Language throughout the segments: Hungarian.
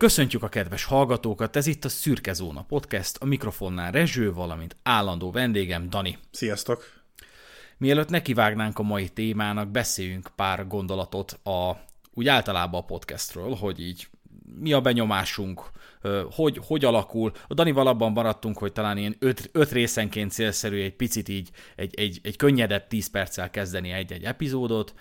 Köszöntjük a kedves hallgatókat, ez itt a Szürke Zóna Podcast, a mikrofonnál Rezső, valamint állandó vendégem Dani. Sziasztok! Mielőtt nekivágnánk a mai témának, beszéljünk pár gondolatot a, úgy általában a podcastről, hogy így mi a benyomásunk, hogy, hogy alakul. A Danival abban maradtunk, hogy talán ilyen öt, öt részenként célszerű egy picit így egy, egy, egy könnyedebb 10 perccel kezdeni egy-egy epizódot.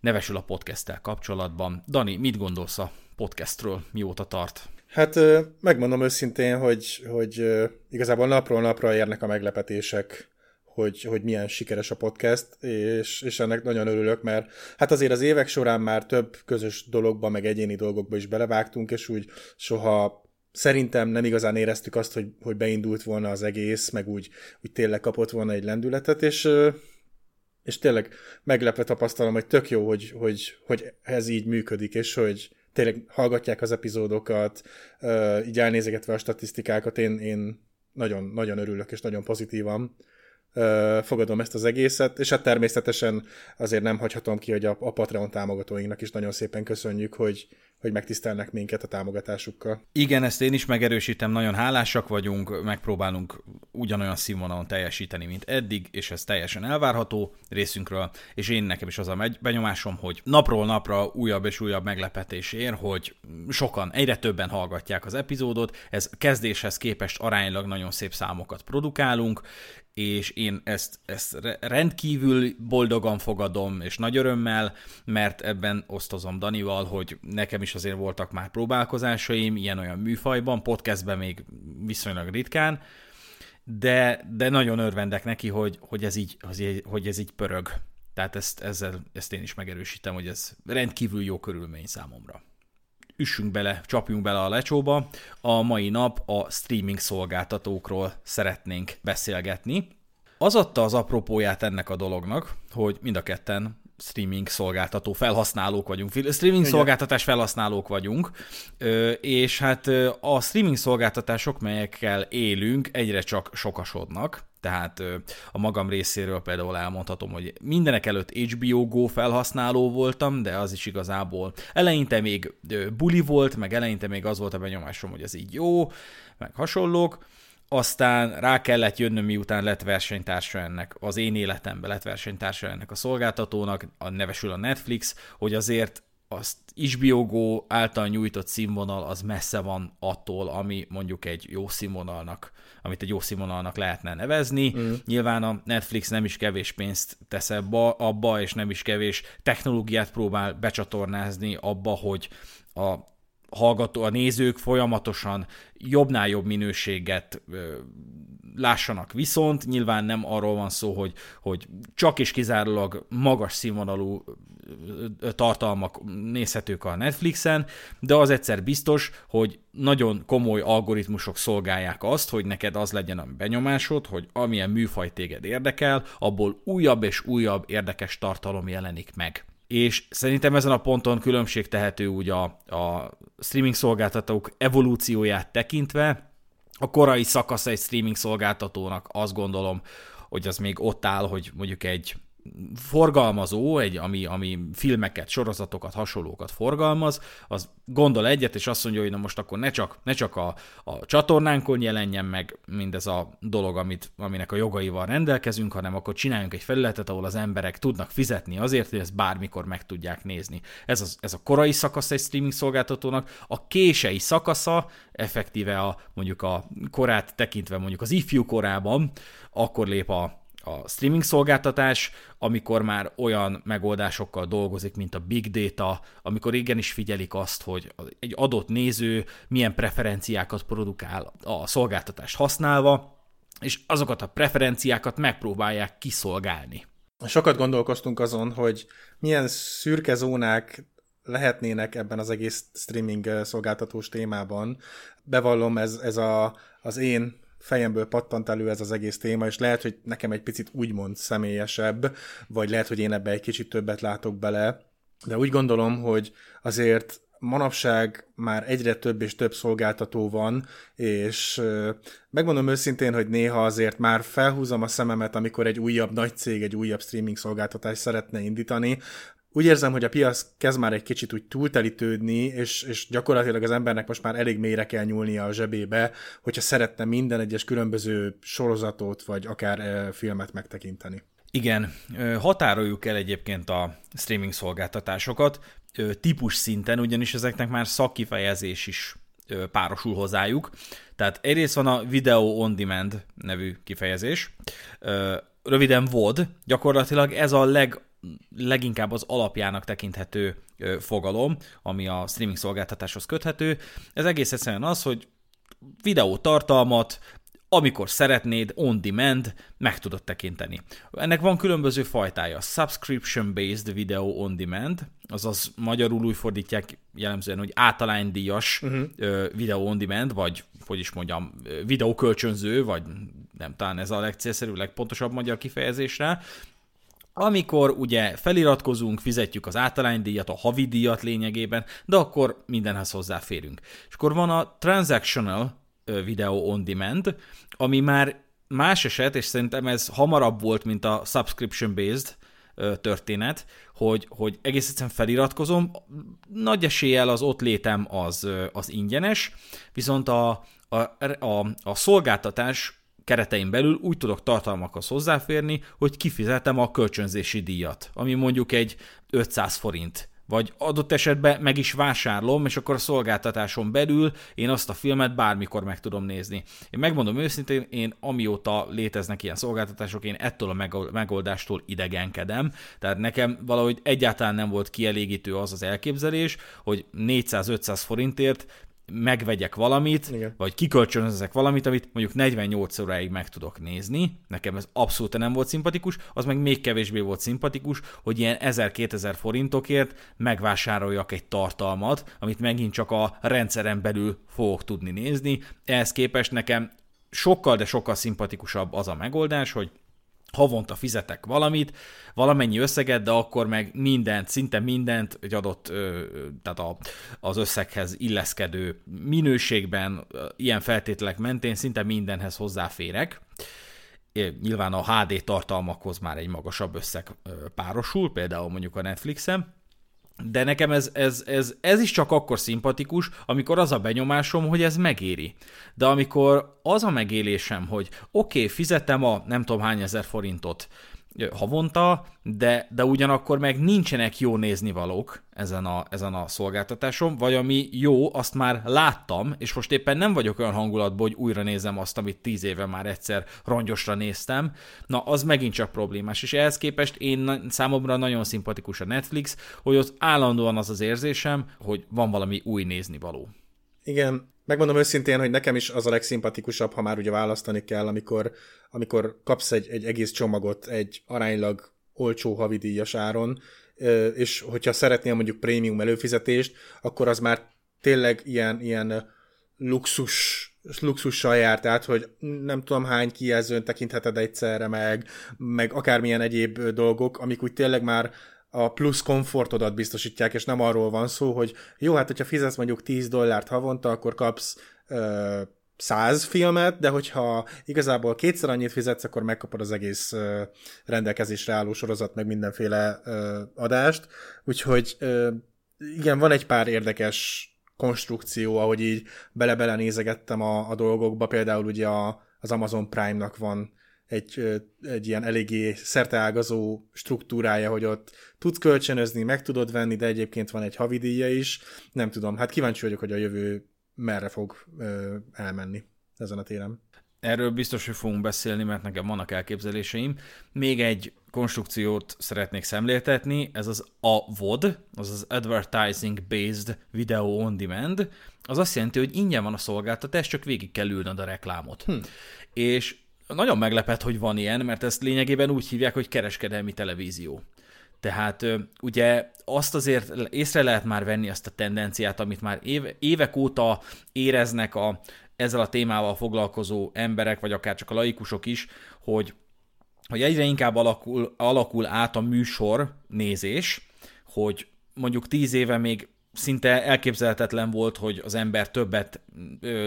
Nevesül a podcasttel kapcsolatban. Dani, mit gondolsz a podcastről, mióta tart? Hát megmondom őszintén, hogy, hogy igazából napról napra érnek a meglepetések, hogy, hogy milyen sikeres a podcast, és, és ennek nagyon örülök, mert hát azért az évek során már több közös dologba, meg egyéni dolgokba is belevágtunk, és úgy soha szerintem nem igazán éreztük azt, hogy, hogy beindult volna az egész, meg úgy, úgy tényleg kapott volna egy lendületet, és, és tényleg meglepve tapasztalom, hogy tök jó, hogy, hogy, hogy ez így működik, és hogy, tényleg hallgatják az epizódokat, így elnézegetve a statisztikákat, én, én nagyon, nagyon örülök, és nagyon pozitívan fogadom ezt az egészet, és hát természetesen azért nem hagyhatom ki, hogy a, a Patreon támogatóinknak is nagyon szépen köszönjük, hogy, hogy megtisztelnek minket a támogatásukkal. Igen, ezt én is megerősítem, nagyon hálásak vagyunk, megpróbálunk ugyanolyan színvonalon teljesíteni, mint eddig, és ez teljesen elvárható részünkről, és én nekem is az a benyomásom, hogy napról napra újabb és újabb meglepetés ér, hogy sokan, egyre többen hallgatják az epizódot, ez kezdéshez képest aránylag nagyon szép számokat produkálunk, és én ezt, ezt rendkívül boldogan fogadom, és nagy örömmel, mert ebben osztozom Danival, hogy nekem is azért voltak már próbálkozásaim ilyen-olyan műfajban, podcastben még viszonylag ritkán, de, de nagyon örvendek neki, hogy, hogy, ez így, hogy ez így pörög. Tehát ezt, ezzel, ezt én is megerősítem, hogy ez rendkívül jó körülmény számomra üssünk bele, csapjunk bele a lecsóba. A mai nap a streaming szolgáltatókról szeretnénk beszélgetni. Az adta az apropóját ennek a dolognak, hogy mind a ketten streaming szolgáltató felhasználók vagyunk, streaming Igen. szolgáltatás felhasználók vagyunk, és hát a streaming szolgáltatások, melyekkel élünk, egyre csak sokasodnak, tehát a magam részéről például elmondhatom, hogy mindenek előtt HBO Go felhasználó voltam, de az is igazából eleinte még buli volt, meg eleinte még az volt a benyomásom, hogy ez így jó, meg hasonlók, aztán rá kellett jönnöm, miután lett versenytársa ennek, az én életemben lett versenytársa ennek a szolgáltatónak, a nevesül a Netflix, hogy azért azt HBO által nyújtott színvonal az messze van attól, ami mondjuk egy jó színvonalnak, amit egy jó színvonalnak lehetne nevezni. Mm. Nyilván a Netflix nem is kevés pénzt tesz ebbe, abba, és nem is kevés technológiát próbál becsatornázni abba, hogy a hallgató, a nézők folyamatosan jobbnál jobb minőséget ö, lássanak viszont, nyilván nem arról van szó, hogy, hogy csak és kizárólag magas színvonalú tartalmak nézhetők a Netflixen, de az egyszer biztos, hogy nagyon komoly algoritmusok szolgálják azt, hogy neked az legyen a benyomásod, hogy amilyen műfaj téged érdekel, abból újabb és újabb érdekes tartalom jelenik meg és szerintem ezen a ponton különbség tehető úgy a, a streaming szolgáltatók evolúcióját tekintve. A korai szakasz egy streaming szolgáltatónak azt gondolom, hogy az még ott áll, hogy mondjuk egy forgalmazó, egy, ami, ami filmeket, sorozatokat, hasonlókat forgalmaz, az gondol egyet, és azt mondja, hogy na most akkor ne csak, ne csak a, a csatornánkon jelenjen meg mindez a dolog, amit, aminek a jogaival rendelkezünk, hanem akkor csináljunk egy felületet, ahol az emberek tudnak fizetni azért, hogy ezt bármikor meg tudják nézni. Ez, az, ez a korai szakasz egy streaming szolgáltatónak, a kései szakasza, effektíve a, mondjuk a korát tekintve mondjuk az ifjú korában, akkor lép a, a streaming szolgáltatás, amikor már olyan megoldásokkal dolgozik, mint a big data, amikor igenis figyelik azt, hogy egy adott néző milyen preferenciákat produkál a szolgáltatást használva, és azokat a preferenciákat megpróbálják kiszolgálni. Sokat gondolkoztunk azon, hogy milyen szürke zónák lehetnének ebben az egész streaming szolgáltatós témában. Bevallom, ez, ez a, az én fejemből pattant elő ez az egész téma, és lehet, hogy nekem egy picit úgymond személyesebb, vagy lehet, hogy én ebbe egy kicsit többet látok bele, de úgy gondolom, hogy azért manapság már egyre több és több szolgáltató van, és megmondom őszintén, hogy néha azért már felhúzom a szememet, amikor egy újabb nagy cég, egy újabb streaming szolgáltatást szeretne indítani, úgy érzem, hogy a piac kezd már egy kicsit úgy túltelítődni, és, és gyakorlatilag az embernek most már elég mélyre kell nyúlnia a zsebébe, hogyha szeretne minden egyes különböző sorozatot, vagy akár filmet megtekinteni. Igen, határoljuk el egyébként a streaming szolgáltatásokat típus szinten, ugyanis ezeknek már szakkifejezés is párosul hozzájuk. Tehát egyrészt van a Video On Demand nevű kifejezés, röviden VOD, gyakorlatilag ez a leg, leginkább az alapjának tekinthető fogalom, ami a streaming szolgáltatáshoz köthető. Ez egész egyszerűen az, hogy videótartalmat amikor szeretnéd, on demand, meg tudod tekinteni. Ennek van különböző fajtája. Subscription-based video on demand, azaz magyarul úgy fordítják jellemzően, hogy általánydíjas uh-huh. video on demand, vagy hogy is mondjam, videókölcsönző, vagy nem talán ez a legcélszerűbb, legpontosabb magyar kifejezésre, amikor ugye feliratkozunk, fizetjük az általánydíjat, a havi díjat lényegében, de akkor mindenhez hozzáférünk. És akkor van a transactional video on demand, ami már más eset, és szerintem ez hamarabb volt, mint a subscription-based történet, hogy, hogy egész egyszerűen feliratkozom, nagy eséllyel az ott létem az, az ingyenes, viszont a, a, a, a szolgáltatás keretein belül úgy tudok tartalmakhoz hozzáférni, hogy kifizetem a kölcsönzési díjat, ami mondjuk egy 500 forint vagy adott esetben meg is vásárlom, és akkor a szolgáltatáson belül én azt a filmet bármikor meg tudom nézni. Én megmondom őszintén, én amióta léteznek ilyen szolgáltatások, én ettől a megoldástól idegenkedem, tehát nekem valahogy egyáltalán nem volt kielégítő az az elképzelés, hogy 400-500 forintért megvegyek valamit, Igen. vagy kikölcsönözek valamit, amit mondjuk 48 óráig meg tudok nézni, nekem ez abszolút nem volt szimpatikus, az meg még kevésbé volt szimpatikus, hogy ilyen 1000-2000 forintokért megvásároljak egy tartalmat, amit megint csak a rendszeren belül fogok tudni nézni. Ehhez képest nekem sokkal, de sokkal szimpatikusabb az a megoldás, hogy havonta fizetek valamit, valamennyi összeget, de akkor meg mindent, szinte mindent egy adott, tehát a, az összeghez illeszkedő minőségben, ilyen feltételek mentén szinte mindenhez hozzáférek. Nyilván a HD tartalmakhoz már egy magasabb összeg párosul, például mondjuk a Netflixen, de nekem ez, ez, ez, ez is csak akkor szimpatikus, amikor az a benyomásom, hogy ez megéri. De amikor az a megélésem, hogy oké, okay, fizetem a nem tudom hány ezer forintot, havonta, de, de ugyanakkor meg nincsenek jó nézni valók ezen a, ezen a szolgáltatáson, vagy ami jó, azt már láttam, és most éppen nem vagyok olyan hangulatban, hogy újra nézem azt, amit tíz éve már egyszer rongyosra néztem, na az megint csak problémás, és ehhez képest én számomra nagyon szimpatikus a Netflix, hogy ott állandóan az az érzésem, hogy van valami új nézni való. Igen, megmondom őszintén, hogy nekem is az a legszimpatikusabb, ha már ugye választani kell, amikor, amikor kapsz egy, egy egész csomagot egy aránylag olcsó havidíjas áron, és hogyha szeretnél mondjuk prémium előfizetést, akkor az már tényleg ilyen, ilyen luxus luxussal jár, tehát hogy nem tudom hány kijelzőn tekintheted egyszerre, meg, meg akármilyen egyéb dolgok, amik úgy tényleg már a plusz komfortodat biztosítják, és nem arról van szó, hogy jó, hát hogyha fizetsz mondjuk 10 dollárt havonta, akkor kapsz ö, 100 filmet, de hogyha igazából kétszer annyit fizetsz, akkor megkapod az egész ö, rendelkezésre álló sorozat, meg mindenféle ö, adást. Úgyhogy ö, igen, van egy pár érdekes konstrukció, ahogy így bele-bele nézegettem a, a dolgokba, például ugye a, az Amazon Prime-nak van egy, egy ilyen eléggé szerteágazó struktúrája, hogy ott tudsz kölcsönözni, meg tudod venni, de egyébként van egy havidíja is. Nem tudom, hát kíváncsi vagyok, hogy a jövő merre fog ö, elmenni ezen a téren. Erről biztos, hogy fogunk beszélni, mert nekem vannak elképzeléseim. Még egy konstrukciót szeretnék szemléltetni, ez az AVOD, az az Advertising Based Video On Demand. Az azt jelenti, hogy ingyen van a szolgáltatás, csak végig kell ülnöd a reklámot. Hm. És nagyon meglepett, hogy van ilyen, mert ezt lényegében úgy hívják, hogy kereskedelmi televízió. Tehát ugye azt azért észre lehet már venni azt a tendenciát, amit már éve, évek óta éreznek a, ezzel a témával foglalkozó emberek, vagy akár csak a laikusok is, hogy, hogy egyre inkább alakul, alakul át a műsor nézés, hogy mondjuk tíz éve még szinte elképzelhetetlen volt, hogy az ember többet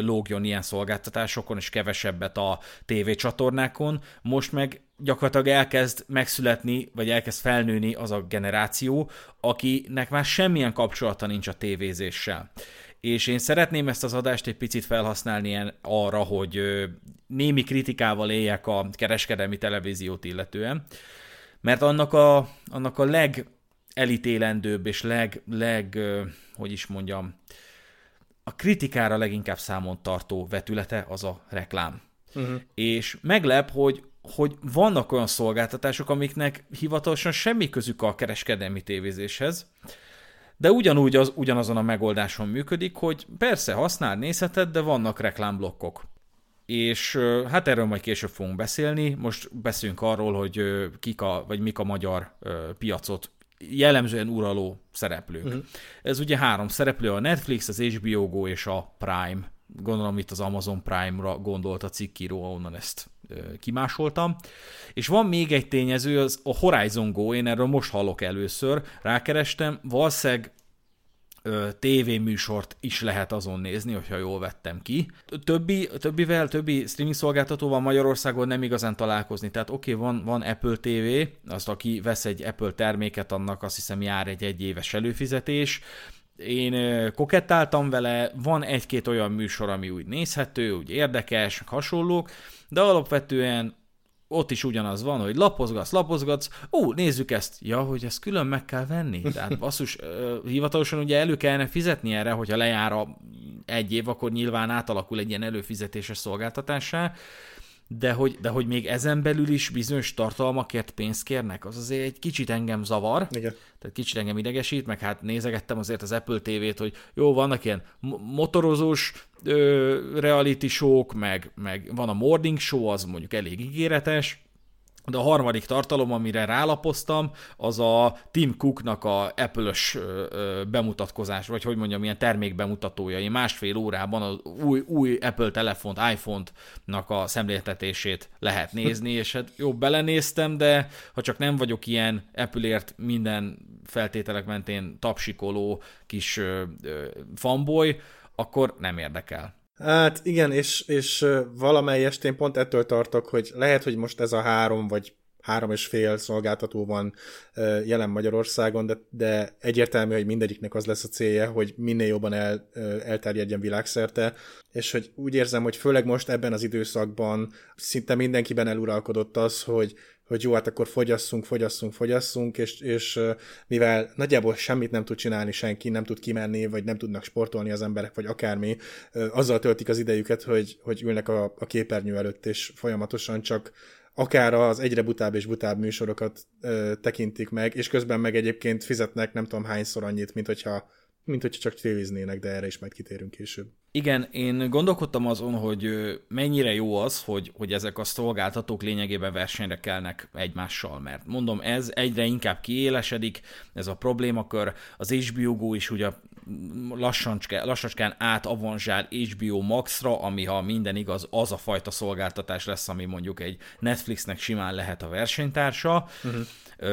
lógjon ilyen szolgáltatásokon, és kevesebbet a tévécsatornákon. Most meg gyakorlatilag elkezd megszületni, vagy elkezd felnőni az a generáció, akinek már semmilyen kapcsolata nincs a tévézéssel. És én szeretném ezt az adást egy picit felhasználni arra, hogy némi kritikával éljek a kereskedelmi televíziót illetően, mert annak a, annak a legelítélendőbb és leg, leg, hogy is mondjam, a kritikára leginkább számon tartó vetülete az a reklám. Uh-huh. És meglep, hogy hogy vannak olyan szolgáltatások, amiknek hivatalosan semmi közük a kereskedelmi tévézéshez, de ugyanúgy az, ugyanazon a megoldáson működik, hogy persze használ, nézheted, de vannak reklámblokkok. És hát erről majd később fogunk beszélni. Most beszélünk arról, hogy kik a, vagy mik a magyar piacot jellemzően uraló szereplők. Uh-huh. Ez ugye három szereplő, a Netflix, az HBO Go és a Prime. Gondolom itt az Amazon Prime-ra gondolt a cikkíró, ahonnan ezt kimásoltam. És van még egy tényező, az a Horizon Go, én erről most hallok először, rákerestem, valószínűleg tévéműsort is lehet azon nézni, hogyha jól vettem ki. Többi, többivel, többi streaming szolgáltatóval Magyarországon nem igazán találkozni. Tehát oké, okay, van, van Apple TV, azt aki vesz egy Apple terméket, annak azt hiszem jár egy egyéves előfizetés. Én kokettáltam vele, van egy-két olyan műsor, ami úgy nézhető, úgy érdekes, hasonlók, de alapvetően ott is ugyanaz van, hogy lapozgatsz, lapozgatsz, ó, nézzük ezt, ja, hogy ezt külön meg kell venni. Tehát basszus, hivatalosan ugye elő kellene fizetni erre, hogyha lejár a egy év, akkor nyilván átalakul egy ilyen előfizetéses szolgáltatássá, de hogy, de hogy még ezen belül is bizonyos tartalmakért pénzt kérnek, az azért egy kicsit engem zavar, Igen. tehát kicsit engem idegesít, meg hát nézegettem azért az Apple TV-t, hogy jó, vannak ilyen motorozós ö, reality show meg, meg van a morning show, az mondjuk elég ígéretes, de a harmadik tartalom, amire rálapoztam, az a Tim Cooknak a Apple-ös bemutatkozás, vagy hogy mondjam, ilyen termékbemutatója. Én másfél órában az új, új Apple telefont, iPhone-nak a szemléltetését lehet nézni, és hát jó, belenéztem, de ha csak nem vagyok ilyen Apple-ért minden feltételek mentén tapsikoló kis fanboy, akkor nem érdekel. Hát igen, és, és valamelyest én pont ettől tartok, hogy lehet, hogy most ez a három vagy három és fél szolgáltató van jelen Magyarországon, de, de egyértelmű, hogy mindegyiknek az lesz a célja, hogy minél jobban el, elterjedjen világszerte, és hogy úgy érzem, hogy főleg most ebben az időszakban szinte mindenkiben eluralkodott az, hogy hogy jó, hát akkor fogyasszunk, fogyasszunk, fogyasszunk, és, és mivel nagyjából semmit nem tud csinálni senki, nem tud kimenni, vagy nem tudnak sportolni az emberek, vagy akármi, azzal töltik az idejüket, hogy, hogy ülnek a, a képernyő előtt, és folyamatosan csak akár az egyre butább és butább műsorokat ö, tekintik meg, és közben meg egyébként fizetnek nem tudom hányszor annyit, mint hogyha mint hogyha csak tévéznének, de erre is majd kitérünk később. Igen, én gondolkodtam azon, hogy mennyire jó az, hogy, hogy ezek a szolgáltatók lényegében versenyre kelnek egymással, mert mondom, ez egyre inkább kiélesedik, ez a problémakör, az HBO Go is ugye lassacskán, lassacskán átavanzsál HBO Max-ra, ami ha minden igaz, az a fajta szolgáltatás lesz, ami mondjuk egy Netflixnek simán lehet a versenytársa. Uh-huh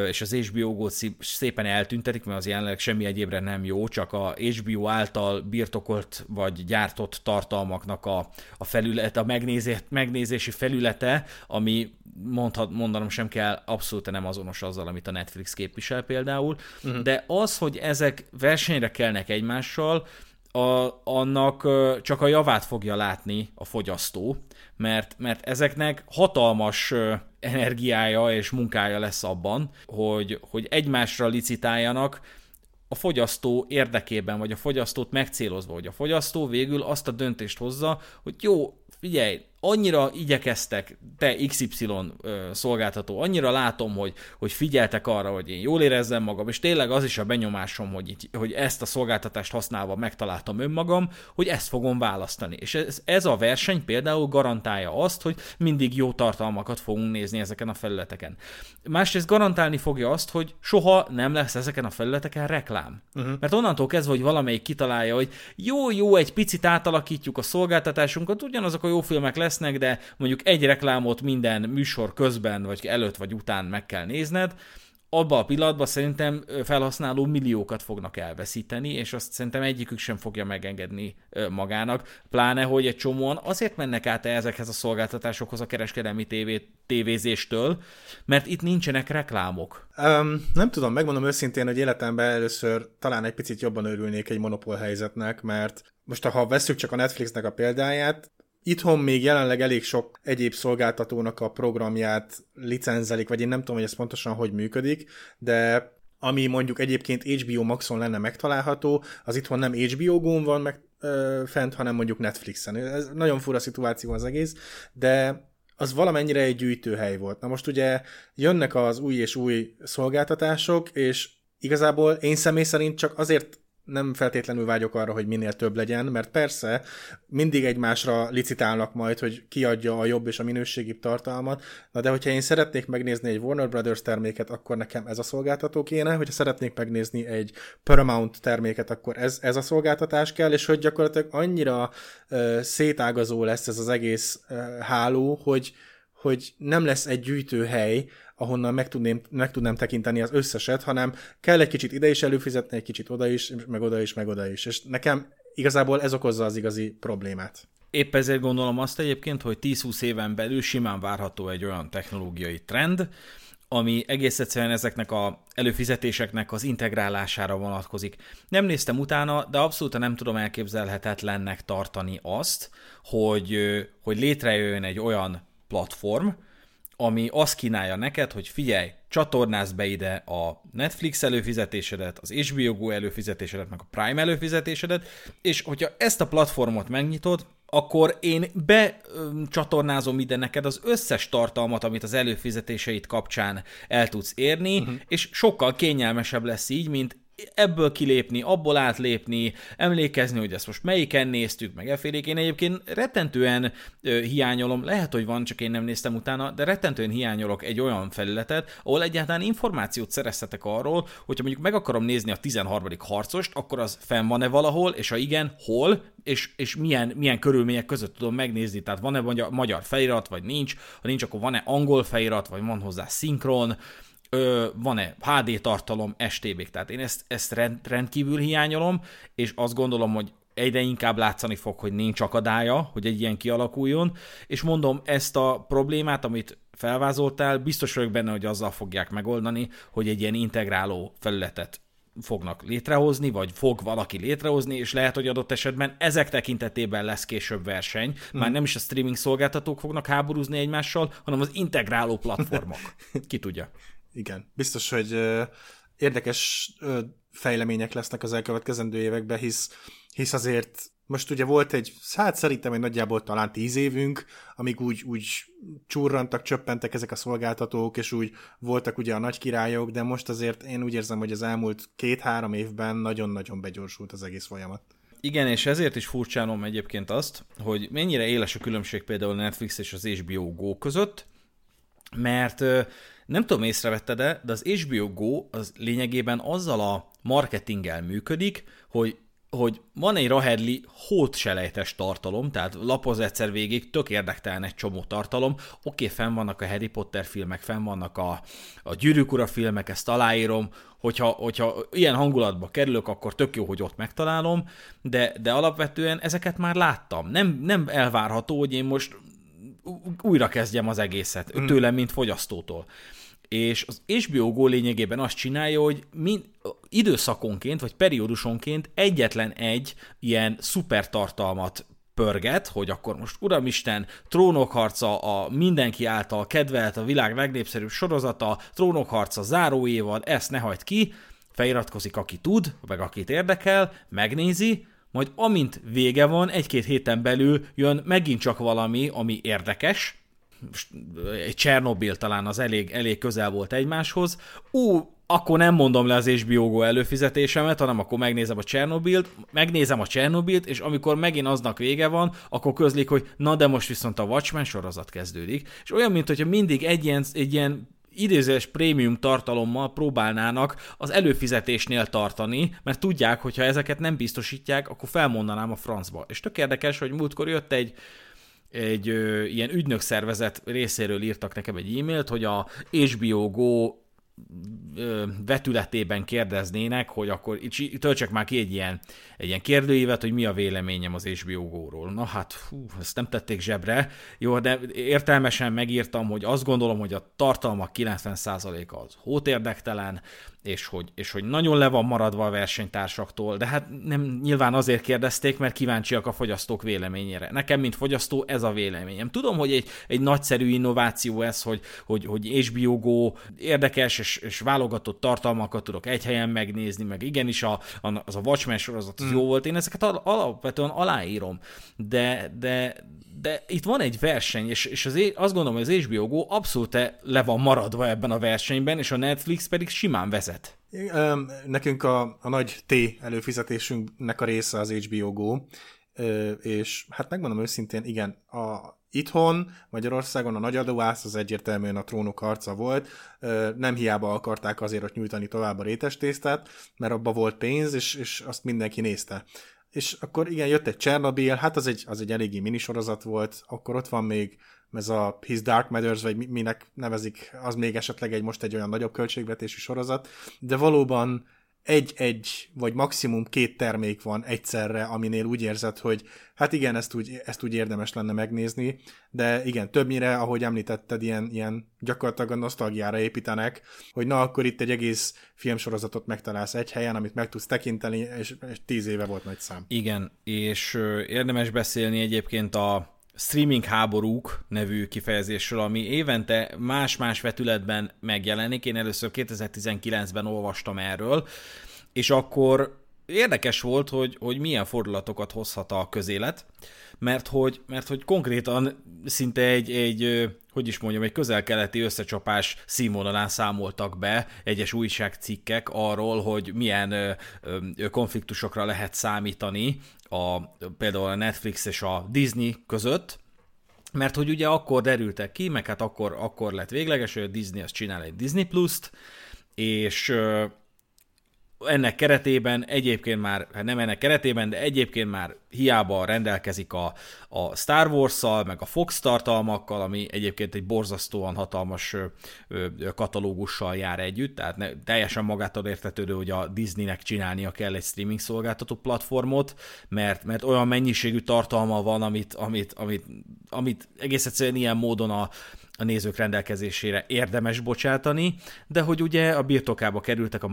és az HBO Go szépen eltüntetik, mert az jelenleg semmi egyébre nem jó, csak a HBO által birtokolt vagy gyártott tartalmaknak a, a felület, a megnézé, megnézési felülete, ami mondhat, mondanom sem kell, abszolút nem azonos azzal, amit a Netflix képvisel például, uh-huh. de az, hogy ezek versenyre kelnek egymással, a, annak csak a javát fogja látni a fogyasztó, mert, mert ezeknek hatalmas energiája és munkája lesz abban, hogy, hogy egymásra licitáljanak, a fogyasztó érdekében, vagy a fogyasztót megcélozva, hogy a fogyasztó végül azt a döntést hozza, hogy jó, figyelj, annyira igyekeztek, te XY szolgáltató, annyira látom, hogy, hogy figyeltek arra, hogy én jól érezzem magam, és tényleg az is a benyomásom, hogy, így, hogy ezt a szolgáltatást használva megtaláltam önmagam, hogy ezt fogom választani. És ez, ez a verseny például garantálja azt, hogy mindig jó tartalmakat fogunk nézni ezeken a felületeken. Másrészt garantálni fogja azt, hogy soha nem lesz ezeken a felületeken reklám. Uh-huh. Mert onnantól kezdve, hogy valamelyik kitalálja, hogy jó, jó, egy picit átalakítjuk a szolgáltatásunkat, ugyanazok a jó filmek lesz, lesznek, de mondjuk egy reklámot minden műsor közben, vagy előtt, vagy után meg kell nézned, abban a pillanatban szerintem felhasználó milliókat fognak elveszíteni, és azt szerintem egyikük sem fogja megengedni magának, pláne, hogy egy csomóan azért mennek át ezekhez a szolgáltatásokhoz a kereskedelmi tévé, tévézéstől, mert itt nincsenek reklámok. Um, nem tudom, megmondom őszintén, hogy életemben először talán egy picit jobban örülnék egy monopól helyzetnek, mert most ha veszük csak a Netflixnek a példáját, Itthon még jelenleg elég sok egyéb szolgáltatónak a programját licenzelik, vagy én nem tudom, hogy ez pontosan hogy működik, de ami mondjuk egyébként HBO Maxon lenne megtalálható, az itthon nem HBO Go-n van meg ö, fent, hanem mondjuk Netflixen. Ez nagyon fura szituáció az egész, de az valamennyire egy gyűjtőhely volt. Na most ugye jönnek az új és új szolgáltatások, és igazából én személy szerint csak azért nem feltétlenül vágyok arra, hogy minél több legyen, mert persze mindig egymásra licitálnak majd, hogy kiadja a jobb és a minőségibb tartalmat, na de hogyha én szeretnék megnézni egy Warner Brothers terméket, akkor nekem ez a szolgáltató kéne, hogyha szeretnék megnézni egy Paramount terméket, akkor ez, ez a szolgáltatás kell, és hogy gyakorlatilag annyira uh, szétágazó lesz ez az egész uh, háló, hogy, hogy nem lesz egy gyűjtőhely, ahonnan meg, tudném, meg tudnám tekinteni az összeset, hanem kell egy kicsit ide is előfizetni, egy kicsit oda is, meg oda is, meg oda is. És nekem igazából ez okozza az igazi problémát. Épp ezért gondolom azt egyébként, hogy 10-20 éven belül simán várható egy olyan technológiai trend, ami egész egyszerűen ezeknek a előfizetéseknek az integrálására vonatkozik. Nem néztem utána, de abszolút nem tudom elképzelhetetlennek tartani azt, hogy, hogy létrejöjjön egy olyan platform, ami azt kínálja neked, hogy figyelj, csatornázd be ide a Netflix előfizetésedet, az HBO Go előfizetésedet, meg a Prime előfizetésedet, és hogyha ezt a platformot megnyitod, akkor én becsatornázom ide neked az összes tartalmat, amit az előfizetéseit kapcsán el tudsz érni, uh-huh. és sokkal kényelmesebb lesz így, mint ebből kilépni, abból átlépni, emlékezni, hogy ezt most melyiken néztük, meg effélék. Én egyébként rettentően hiányolom, lehet, hogy van, csak én nem néztem utána, de rettentően hiányolok egy olyan felületet, ahol egyáltalán információt szereztetek arról, hogyha mondjuk meg akarom nézni a 13. harcost, akkor az fenn van-e valahol, és ha igen, hol, és, és milyen, milyen körülmények között tudom megnézni, tehát van-e magyar, magyar felirat, vagy nincs, ha nincs, akkor van-e angol felirat, vagy van hozzá szinkron, van-e HD tartalom, STB-k. Tehát én ezt, ezt rend, rendkívül hiányolom, és azt gondolom, hogy egyre inkább látszani fog, hogy nincs akadálya, hogy egy ilyen kialakuljon, és mondom, ezt a problémát, amit felvázoltál, biztos vagyok benne, hogy azzal fogják megoldani, hogy egy ilyen integráló felületet fognak létrehozni, vagy fog valaki létrehozni, és lehet, hogy adott esetben ezek tekintetében lesz később verseny. Már hmm. nem is a streaming szolgáltatók fognak háborúzni egymással, hanem az integráló platformok. Ki tudja igen. Biztos, hogy érdekes fejlemények lesznek az elkövetkezendő években, hisz, hisz azért most ugye volt egy, hát szerintem egy nagyjából talán tíz évünk, amíg úgy, úgy csurrantak, csöppentek ezek a szolgáltatók, és úgy voltak ugye a nagy királyok, de most azért én úgy érzem, hogy az elmúlt két-három évben nagyon-nagyon begyorsult az egész folyamat. Igen, és ezért is furcsálom egyébként azt, hogy mennyire éles a különbség például Netflix és az HBO Go között, mert nem tudom, észrevette de az HBO Go az lényegében azzal a marketinggel működik, hogy hogy van egy Rahedli hótselejtes tartalom, tehát lapoz egyszer végig, tök érdektelen egy csomó tartalom, oké, fenn vannak a Harry Potter filmek, fenn vannak a, a Gyűrűk Ura filmek, ezt aláírom, hogyha, hogyha ilyen hangulatba kerülök, akkor tök jó, hogy ott megtalálom, de, de alapvetően ezeket már láttam. Nem, nem elvárható, hogy én most újra kezdjem az egészet, hmm. tőlem, mint fogyasztótól. És az HBO Go lényegében azt csinálja, hogy mind, időszakonként, vagy periódusonként egyetlen egy ilyen szuper tartalmat pörget, hogy akkor most uramisten, trónokharca a mindenki által kedvelt, a világ legnépszerűbb sorozata, trónokharca záró évad, ezt ne hagyd ki, feliratkozik, aki tud, meg akit érdekel, megnézi, majd amint vége van, egy-két héten belül jön megint csak valami, ami érdekes, egy Csernobil talán az elég, elég közel volt egymáshoz, ú, akkor nem mondom le az HBO Go előfizetésemet, hanem akkor megnézem a Csernobilt, megnézem a Csernobilt, és amikor megint aznak vége van, akkor közlik, hogy na de most viszont a Watchmen sorozat kezdődik. És olyan, mint mindig egy ilyen, egy ilyen idézős prémium tartalommal próbálnának az előfizetésnél tartani, mert tudják, hogy ha ezeket nem biztosítják, akkor felmondanám a francba. És tök érdekes, hogy múltkor jött egy, egy ö, ilyen ügynökszervezet részéről írtak nekem egy e-mailt, hogy a HBO Go vetületében kérdeznének, hogy akkor töltsek már ki egy ilyen, egy ilyen kérdőívet, hogy mi a véleményem az HBO Go-ról. Na hát, hú, ezt nem tették zsebre. Jó, de értelmesen megírtam, hogy azt gondolom, hogy a tartalmak 90%-a az hótérdektelen, és hogy, és hogy nagyon le van maradva a versenytársaktól, de hát nem nyilván azért kérdezték, mert kíváncsiak a fogyasztók véleményére. Nekem, mint fogyasztó, ez a véleményem. Tudom, hogy egy, egy nagyszerű innováció ez, hogy, hogy, hogy HBO Go érdekes és, és válogatott tartalmakat tudok egy helyen megnézni, meg igenis a, a, az a Watchmen sorozat az mm. jó volt, én ezeket alapvetően aláírom, de, de, de itt van egy verseny, és, és az, azt gondolom, hogy az HBO Go abszolút le van maradva ebben a versenyben, és a Netflix pedig simán vezet. Nekünk a, a nagy T előfizetésünknek a része az HBO Go, és hát megmondom őszintén, igen, a, itthon, Magyarországon a nagy adóász az egyértelműen a trónok harca volt, nem hiába akarták azért ott nyújtani tovább a rétes tésztát, mert abba volt pénz, és, és azt mindenki nézte és akkor igen, jött egy Csernobyl, hát az egy, az egy eléggé minisorozat volt, akkor ott van még ez a His Dark Matters, vagy minek nevezik, az még esetleg egy most egy olyan nagyobb költségvetésű sorozat, de valóban egy-egy, vagy maximum két termék van egyszerre, aminél úgy érzed, hogy hát igen, ezt úgy, ezt úgy érdemes lenne megnézni, de igen, többnyire, ahogy említetted, ilyen, ilyen gyakorlatilag a nosztalgiára építenek, hogy na, akkor itt egy egész filmsorozatot megtalálsz egy helyen, amit meg tudsz tekinteni, és, és tíz éve volt nagy szám. Igen, és érdemes beszélni egyébként a streaming háborúk nevű kifejezésről, ami évente más-más vetületben megjelenik. Én először 2019-ben olvastam erről, és akkor érdekes volt, hogy, hogy milyen fordulatokat hozhat a közélet, mert hogy, mert hogy konkrétan szinte egy, egy hogy is mondjam, egy közel-keleti összecsapás színvonalán számoltak be egyes újságcikkek arról, hogy milyen konfliktusokra lehet számítani a, például a Netflix és a Disney között, mert hogy ugye akkor derültek ki, meg hát akkor, akkor lett végleges, hogy a Disney az csinál egy Disney Plus-t, és ennek keretében egyébként már, hát nem ennek keretében, de egyébként már hiába rendelkezik a, a Star Wars-szal, meg a Fox tartalmakkal, ami egyébként egy borzasztóan hatalmas ö, ö, katalógussal jár együtt, tehát ne, teljesen magától értetődő, hogy a Disneynek csinálnia kell egy streaming szolgáltató platformot, mert, mert olyan mennyiségű tartalma van, amit, amit, amit, amit egész egyszerűen ilyen módon a, a nézők rendelkezésére érdemes bocsátani, de hogy ugye a birtokába kerültek a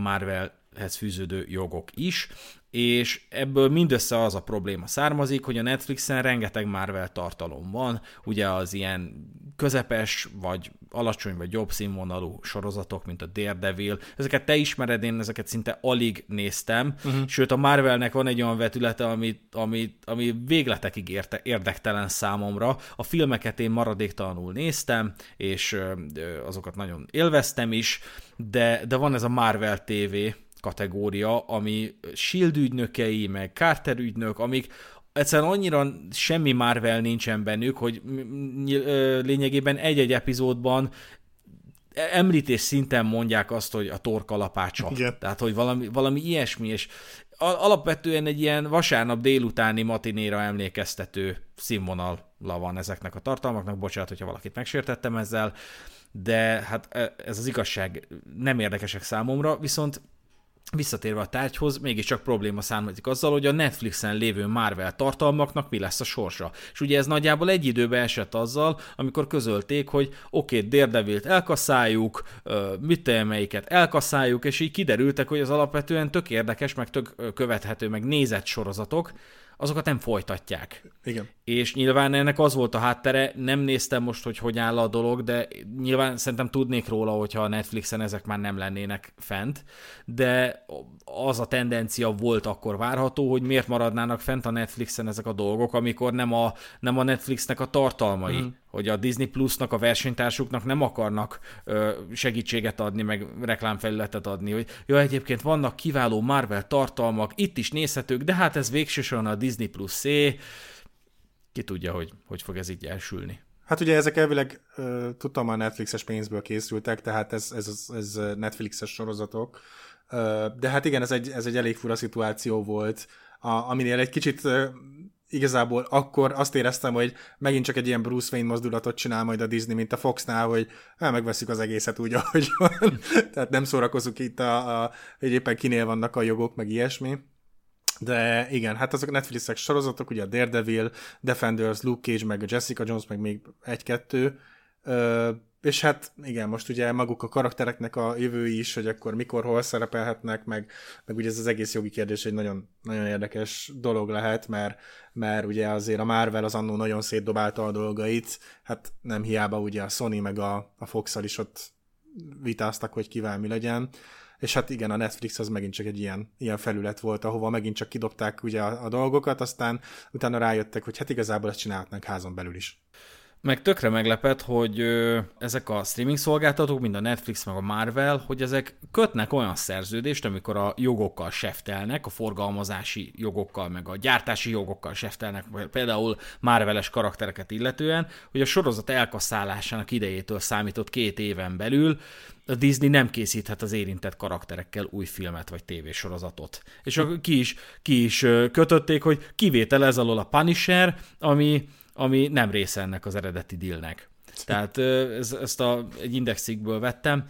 Marvelhez fűződő jogok is, és ebből mindössze az a probléma származik, hogy a Netflixen rengeteg Marvel tartalom van, ugye az ilyen közepes, vagy alacsony, vagy jobb színvonalú sorozatok, mint a Daredevil, ezeket te ismered, én ezeket szinte alig néztem, uh-huh. sőt a Marvelnek van egy olyan vetülete, ami, ami, ami végletekig érte, érdektelen számomra. A filmeket én maradéktalanul néztem, és azokat nagyon élveztem is, de, de van ez a Marvel TV, kategória, ami Shield ügynökei, meg Carter ügynök, amik egyszerűen annyira semmi Marvel nincsen bennük, hogy lényegében egy-egy epizódban említés szinten mondják azt, hogy a torkalapácsa. Igen. Tehát, hogy valami, valami ilyesmi, és alapvetően egy ilyen vasárnap délutáni matinéra emlékeztető színvonal van ezeknek a tartalmaknak. Bocsánat, hogyha valakit megsértettem ezzel, de hát e, ez az igazság nem érdekesek számomra, viszont Visszatérve a tárgyhoz, mégiscsak probléma származik azzal, hogy a Netflixen lévő Marvel tartalmaknak mi lesz a sorsa. És ugye ez nagyjából egy időbe esett azzal, amikor közölték, hogy oké, okay, Daredevil-t elkaszáljuk, mit melyiket elkaszáljuk, és így kiderültek, hogy az alapvetően tök érdekes, meg tök követhető, meg nézett sorozatok, azokat nem folytatják. Igen. És nyilván ennek az volt a háttere, nem néztem most, hogy hogy áll a dolog, de nyilván szerintem tudnék róla, hogyha a Netflixen ezek már nem lennének fent, de az a tendencia volt akkor várható, hogy miért maradnának fent a Netflixen ezek a dolgok, amikor nem a, nem a Netflixnek a tartalmai, mm. Hogy a Disney Plusnak, a versenytársuknak nem akarnak ö, segítséget adni, meg reklámfelületet adni, hogy jó, egyébként vannak kiváló Marvel tartalmak, itt is nézhetők, de hát ez végsősorban a Disney Plus C, ki tudja, hogy hogy fog ez így elsülni. Hát ugye ezek elvileg uh, tudtam a Netflixes pénzből készültek, tehát ez, ez, ez Netflixes sorozatok, de hát igen, ez egy, ez egy elég fura szituáció volt, a, aminél egy kicsit igazából akkor azt éreztem, hogy megint csak egy ilyen Bruce Wayne mozdulatot csinál majd a Disney, mint a Foxnál, hogy el megveszük az egészet úgy, ahogy van. Tehát nem szórakozunk itt, a, a, hogy éppen kinél vannak a jogok, meg ilyesmi. De igen, hát azok a Netflixes sorozatok, ugye a Daredevil, Defenders, Luke Cage, meg a Jessica Jones, meg még egy-kettő, és hát igen, most ugye maguk a karaktereknek a jövői is, hogy akkor mikor, hol szerepelhetnek, meg, meg ugye ez az egész jogi kérdés egy nagyon, nagyon érdekes dolog lehet, mert, mert ugye azért a Marvel az annó nagyon szétdobálta a dolgait, hát nem hiába ugye a Sony meg a, a fox is ott vitáztak, hogy kivel mi legyen, és hát igen, a Netflix az megint csak egy ilyen, ilyen felület volt, ahova megint csak kidobták ugye a, a dolgokat, aztán utána rájöttek, hogy hát igazából ezt csinálhatnánk házon belül is. Meg tökre meglepett, hogy ö, ezek a streaming szolgáltatók, mint a Netflix meg a Marvel, hogy ezek kötnek olyan szerződést, amikor a jogokkal seftelnek, a forgalmazási jogokkal, meg a gyártási jogokkal seftelnek, például Marveles karaktereket illetően, hogy a sorozat elkasszálásának idejétől számított két éven belül a Disney nem készíthet az érintett karakterekkel új filmet vagy tévésorozatot. És ki is, ki is kötötték, hogy kivétel ez alól a Punisher, ami ami nem része ennek az eredeti dealnek. Tehát ez, ezt a, egy indexikből vettem.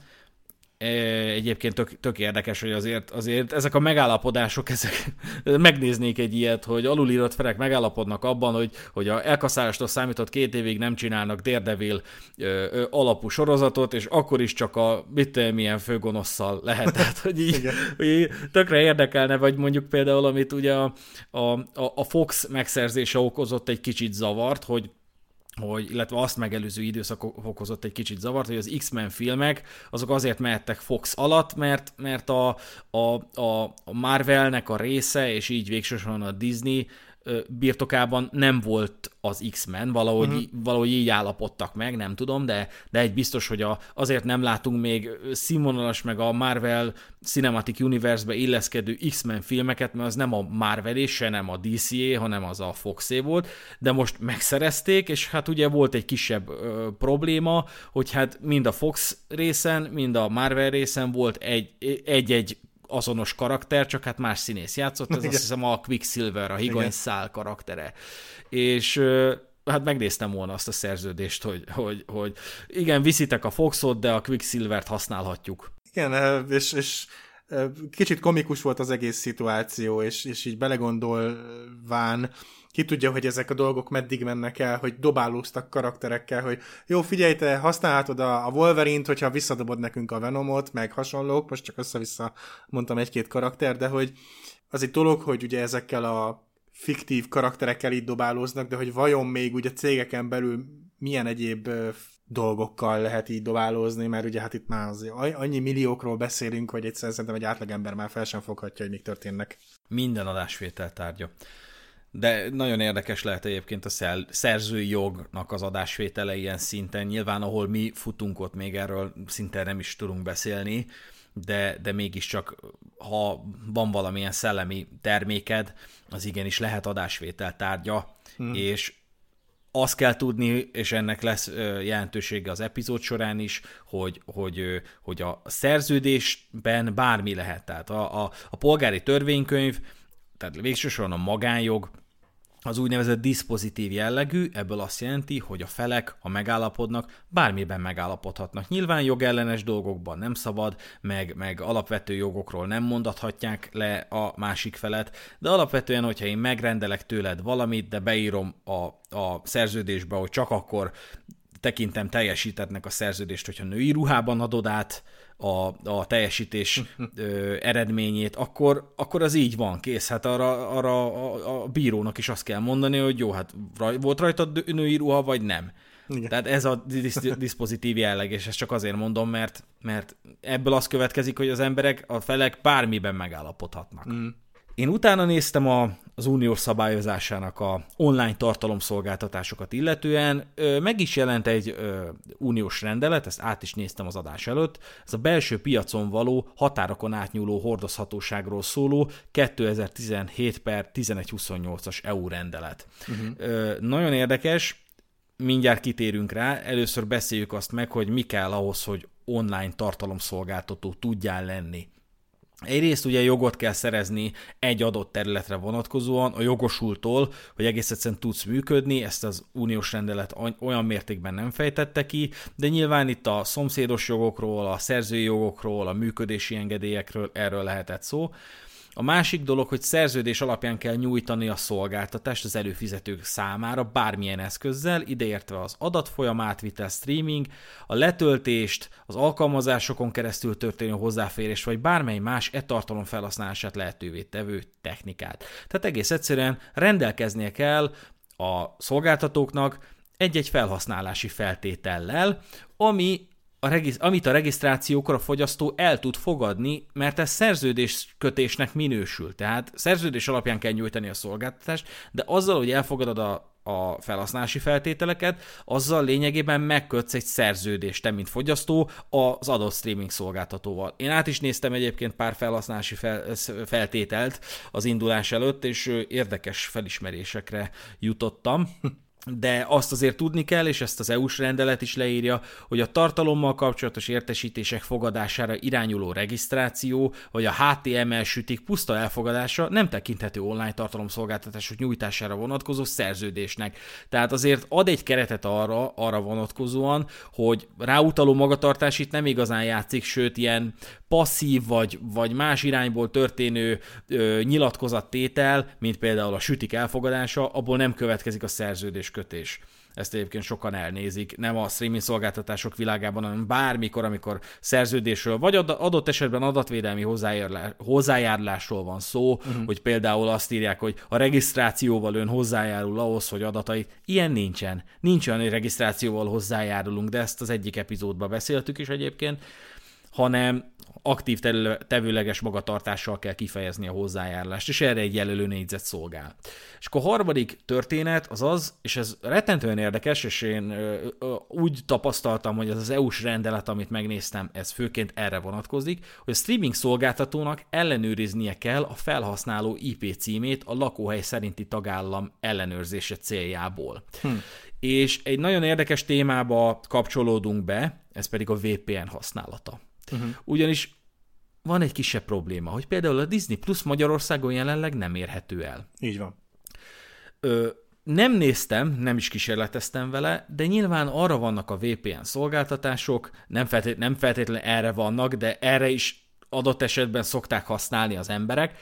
Egyébként tök, tök érdekes, hogy azért, azért ezek a megállapodások, ezek, megnéznék egy ilyet, hogy alulírott felek megállapodnak abban, hogy, hogy a elkaszálástól számított két évig nem csinálnak Daredevil alapú sorozatot, és akkor is csak a mit milyen főgonosszal lehet. Tehát, hogy így, hogy így tökre érdekelne, vagy mondjuk például, amit ugye a, a, a Fox megszerzése okozott egy kicsit zavart, hogy hogy, illetve azt megelőző időszak okozott egy kicsit zavart, hogy az X-Men filmek azok azért mehettek Fox alatt, mert, mert a, a, a, Marvelnek a része, és így végsősorban a Disney birtokában nem volt az X-Men, valahogy, uh-huh. valahogy így állapodtak meg, nem tudom, de, de egy biztos, hogy a, azért nem látunk még színvonalas meg a Marvel Cinematic Universe-be illeszkedő X-Men filmeket, mert az nem a Marvel se nem a dca hanem az a Foxé volt, de most megszerezték, és hát ugye volt egy kisebb ö, probléma, hogy hát mind a Fox részen, mind a Marvel részen volt egy-egy azonos karakter, csak hát más színész játszott, ez Igen. azt hiszem a Quicksilver, a higany szál karaktere. És hát megnéztem volna azt a szerződést, hogy, hogy, hogy igen, viszitek a Foxot, de a Quicksilvert használhatjuk. Igen, és, és kicsit komikus volt az egész szituáció, és, és így belegondolván ki tudja, hogy ezek a dolgok meddig mennek el, hogy dobálóztak karakterekkel, hogy jó, figyelj, te használhatod a, a Wolverine-t, hogyha visszadobod nekünk a Venomot, meg hasonlók, most csak össze-vissza mondtam egy-két karakter, de hogy az egy dolog, hogy ugye ezekkel a fiktív karakterekkel így dobálóznak, de hogy vajon még ugye cégeken belül milyen egyéb dolgokkal lehet így dobálózni, mert ugye hát itt már azért annyi milliókról beszélünk, hogy egyszer szerintem egy átlagember már fel sem foghatja, hogy mik történnek. Minden adásvétel tárgya. De nagyon érdekes lehet egyébként a szerzői jognak az adásvétele ilyen szinten. Nyilván, ahol mi futunk ott, még erről szinte nem is tudunk beszélni, de, de mégiscsak, ha van valamilyen szellemi terméked, az igenis lehet adásvétel tárgya, hmm. és azt kell tudni, és ennek lesz jelentősége az epizód során is, hogy, hogy, hogy a szerződésben bármi lehet. Tehát a, a, a polgári törvénykönyv, tehát végsősorban a magánjog, az úgynevezett diszpozitív jellegű, ebből azt jelenti, hogy a felek, ha megállapodnak, bármiben megállapodhatnak. Nyilván jogellenes dolgokban nem szabad, meg, meg alapvető jogokról nem mondathatják le a másik felet, de alapvetően, hogyha én megrendelek tőled valamit, de beírom a, a szerződésbe, hogy csak akkor tekintem teljesítetnek a szerződést, hogyha női ruhában adod át, a, a teljesítés ö, eredményét, akkor, akkor az így van, kész. Hát arra, arra a, a bírónak is azt kell mondani, hogy jó, hát raj, volt rajta női ruha, vagy nem. Igen. Tehát ez a disz- diszpozitív jelleg, és ezt csak azért mondom, mert, mert ebből az következik, hogy az emberek, a felek bármiben megállapodhatnak. Mm. Én utána néztem a, az uniós szabályozásának a online tartalomszolgáltatásokat illetően. Meg is jelent egy uniós rendelet, ezt át is néztem az adás előtt. Ez a belső piacon való határokon átnyúló hordozhatóságról szóló 2017 per 1128-as EU rendelet. Uh-huh. Nagyon érdekes, mindjárt kitérünk rá. Először beszéljük azt meg, hogy mi kell ahhoz, hogy online tartalomszolgáltató tudjál lenni Egyrészt ugye jogot kell szerezni egy adott területre vonatkozóan, a jogosultól, hogy egész egyszerűen tudsz működni, ezt az uniós rendelet olyan mértékben nem fejtette ki, de nyilván itt a szomszédos jogokról, a szerzői jogokról, a működési engedélyekről erről lehetett szó. A másik dolog, hogy szerződés alapján kell nyújtani a szolgáltatást az előfizetők számára bármilyen eszközzel, ideértve az adatfolyam átvitel, streaming, a letöltést, az alkalmazásokon keresztül történő hozzáférés, vagy bármely más e-tartalom felhasználását lehetővé tevő technikát. Tehát egész egyszerűen rendelkeznie kell a szolgáltatóknak egy-egy felhasználási feltétellel, ami a regisz- amit a regisztrációkor a fogyasztó el tud fogadni, mert ez szerződéskötésnek minősül. Tehát szerződés alapján kell nyújtani a szolgáltatást, de azzal, hogy elfogadod a, a felhasználási feltételeket, azzal lényegében megkötsz egy szerződést, te, mint fogyasztó, az adott streaming szolgáltatóval. Én át is néztem egyébként pár felhasználási fel, feltételt az indulás előtt, és érdekes felismerésekre jutottam de azt azért tudni kell, és ezt az EU-s rendelet is leírja, hogy a tartalommal kapcsolatos értesítések fogadására irányuló regisztráció, vagy a HTML sütik puszta elfogadása nem tekinthető online tartalomszolgáltatások nyújtására vonatkozó szerződésnek. Tehát azért ad egy keretet arra, arra vonatkozóan, hogy ráutaló magatartás itt nem igazán játszik, sőt ilyen passzív vagy, vagy más irányból történő ö, nyilatkozattétel, mint például a sütik elfogadása, abból nem következik a szerződés kötés. Ezt egyébként sokan elnézik, nem a streaming szolgáltatások világában, hanem bármikor, amikor szerződésről, vagy adott esetben adatvédelmi hozzájárulásról van szó, uh-huh. hogy például azt írják, hogy a regisztrációval ön hozzájárul ahhoz, hogy adatai. Ilyen nincsen. Nincs olyan, hogy regisztrációval hozzájárulunk, de ezt az egyik epizódban beszéltük is egyébként, hanem aktív tevőleges magatartással kell kifejezni a hozzájárulást, és erre egy jelölő négyzet szolgál. És akkor a harmadik történet az az, és ez rettentően érdekes, és én úgy tapasztaltam, hogy ez az EU-s rendelet, amit megnéztem, ez főként erre vonatkozik, hogy a streaming szolgáltatónak ellenőriznie kell a felhasználó IP címét a lakóhely szerinti tagállam ellenőrzése céljából. Hm. És egy nagyon érdekes témába kapcsolódunk be, ez pedig a VPN használata. Uh-huh. Ugyanis van egy kisebb probléma, hogy például a Disney Plus Magyarországon jelenleg nem érhető el. Így van. Ö, nem néztem, nem is kísérleteztem vele, de nyilván arra vannak a VPN szolgáltatások, nem, feltét, nem feltétlenül erre vannak, de erre is adott esetben szokták használni az emberek,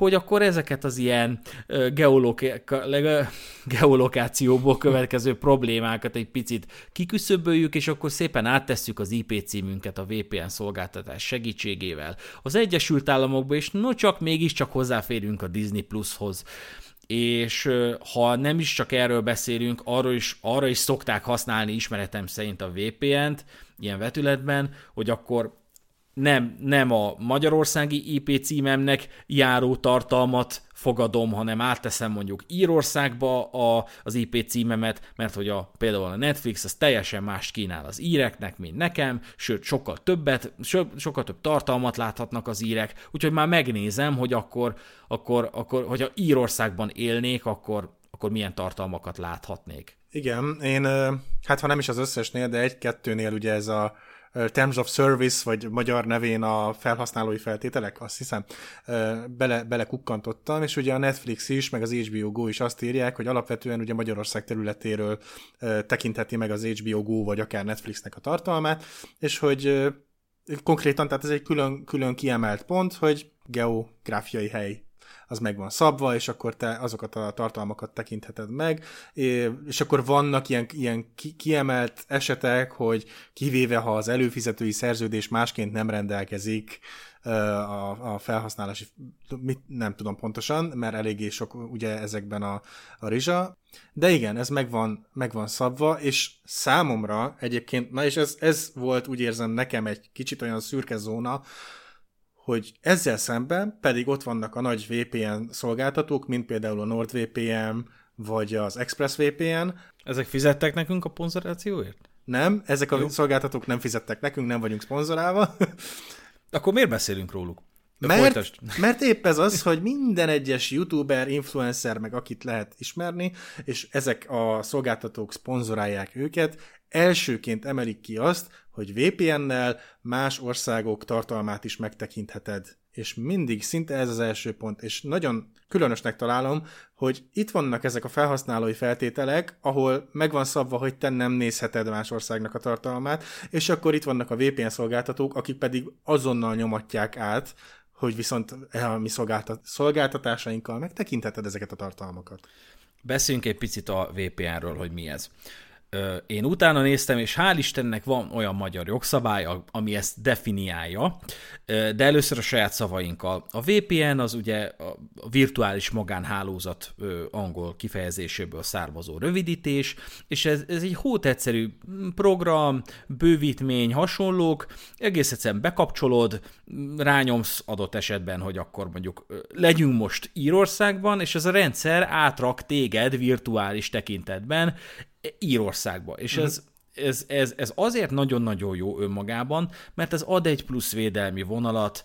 hogy akkor ezeket az ilyen geolokációból következő problémákat egy picit kiküszöböljük, és akkor szépen áttesszük az IP címünket a VPN szolgáltatás segítségével az Egyesült Államokba, és no csak mégiscsak hozzáférünk a Disney Plushoz. És ha nem is csak erről beszélünk, arra is, arra is szokták használni ismeretem szerint a VPN-t, ilyen vetületben, hogy akkor nem, nem a magyarországi IP címemnek járó tartalmat fogadom, hanem átteszem mondjuk Írországba a, az IP címemet, mert hogy a, például a Netflix az teljesen más kínál az íreknek, mint nekem, sőt sokkal többet, so, sokkal több tartalmat láthatnak az írek, úgyhogy már megnézem, hogy akkor, akkor, akkor hogyha Írországban élnék, akkor, akkor milyen tartalmakat láthatnék. Igen, én hát ha nem is az összesnél, de egy-kettőnél ugye ez a Terms of Service, vagy magyar nevén a felhasználói feltételek, azt hiszem, bele, belekukkantottam, és ugye a Netflix is, meg az HBO Go is azt írják, hogy alapvetően ugye Magyarország területéről tekintheti meg az HBO Go, vagy akár Netflixnek a tartalmát, és hogy konkrétan, tehát ez egy külön, külön kiemelt pont, hogy geográfiai hely az meg van szabva, és akkor te azokat a tartalmakat tekintheted meg, és akkor vannak ilyen, ilyen kiemelt esetek, hogy kivéve ha az előfizetői szerződés másként nem rendelkezik, a, a felhasználási, mit, nem tudom pontosan, mert eléggé sok ugye ezekben a, a rizsa, de igen, ez megvan, megvan szabva, és számomra egyébként, na és ez, ez volt úgy érzem nekem egy kicsit olyan szürke zóna, hogy ezzel szemben pedig ott vannak a nagy VPN szolgáltatók, mint például a NordVPN, vagy az ExpressVPN. Ezek fizettek nekünk a ponzorációért? Nem, ezek a Jó. szolgáltatók nem fizettek nekünk, nem vagyunk szponzorálva. Akkor miért beszélünk róluk? mert, mert épp ez az, hogy minden egyes youtuber, influencer, meg akit lehet ismerni, és ezek a szolgáltatók szponzorálják őket, elsőként emelik ki azt, hogy VPN-nel más országok tartalmát is megtekintheted és mindig szinte ez az első pont, és nagyon különösnek találom, hogy itt vannak ezek a felhasználói feltételek, ahol megvan szabva, hogy te nem nézheted más országnak a tartalmát, és akkor itt vannak a VPN szolgáltatók, akik pedig azonnal nyomatják át, hogy viszont a mi szolgáltatásainkkal megtekintheted ezeket a tartalmakat. Beszéljünk egy picit a VPN-ről, hogy mi ez én utána néztem, és hál' Istennek van olyan magyar jogszabály, ami ezt definiálja, de először a saját szavainkkal. A VPN az ugye a virtuális magánhálózat angol kifejezéséből származó rövidítés, és ez, ez egy hót egyszerű program, bővítmény, hasonlók, egész egyszerűen bekapcsolod, rányomsz adott esetben, hogy akkor mondjuk legyünk most Írországban, és ez a rendszer átrak téged virtuális tekintetben Írországba. És uh-huh. ez, ez, ez, ez azért nagyon-nagyon jó önmagában, mert ez ad egy plusz védelmi vonalat,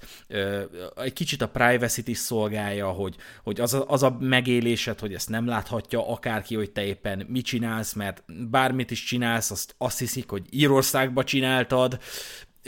egy kicsit a privacy-t is szolgálja, hogy, hogy az, a, az a megélésed, hogy ezt nem láthatja akárki, hogy te éppen mit csinálsz, mert bármit is csinálsz, azt, azt hiszik, hogy Írországba csináltad,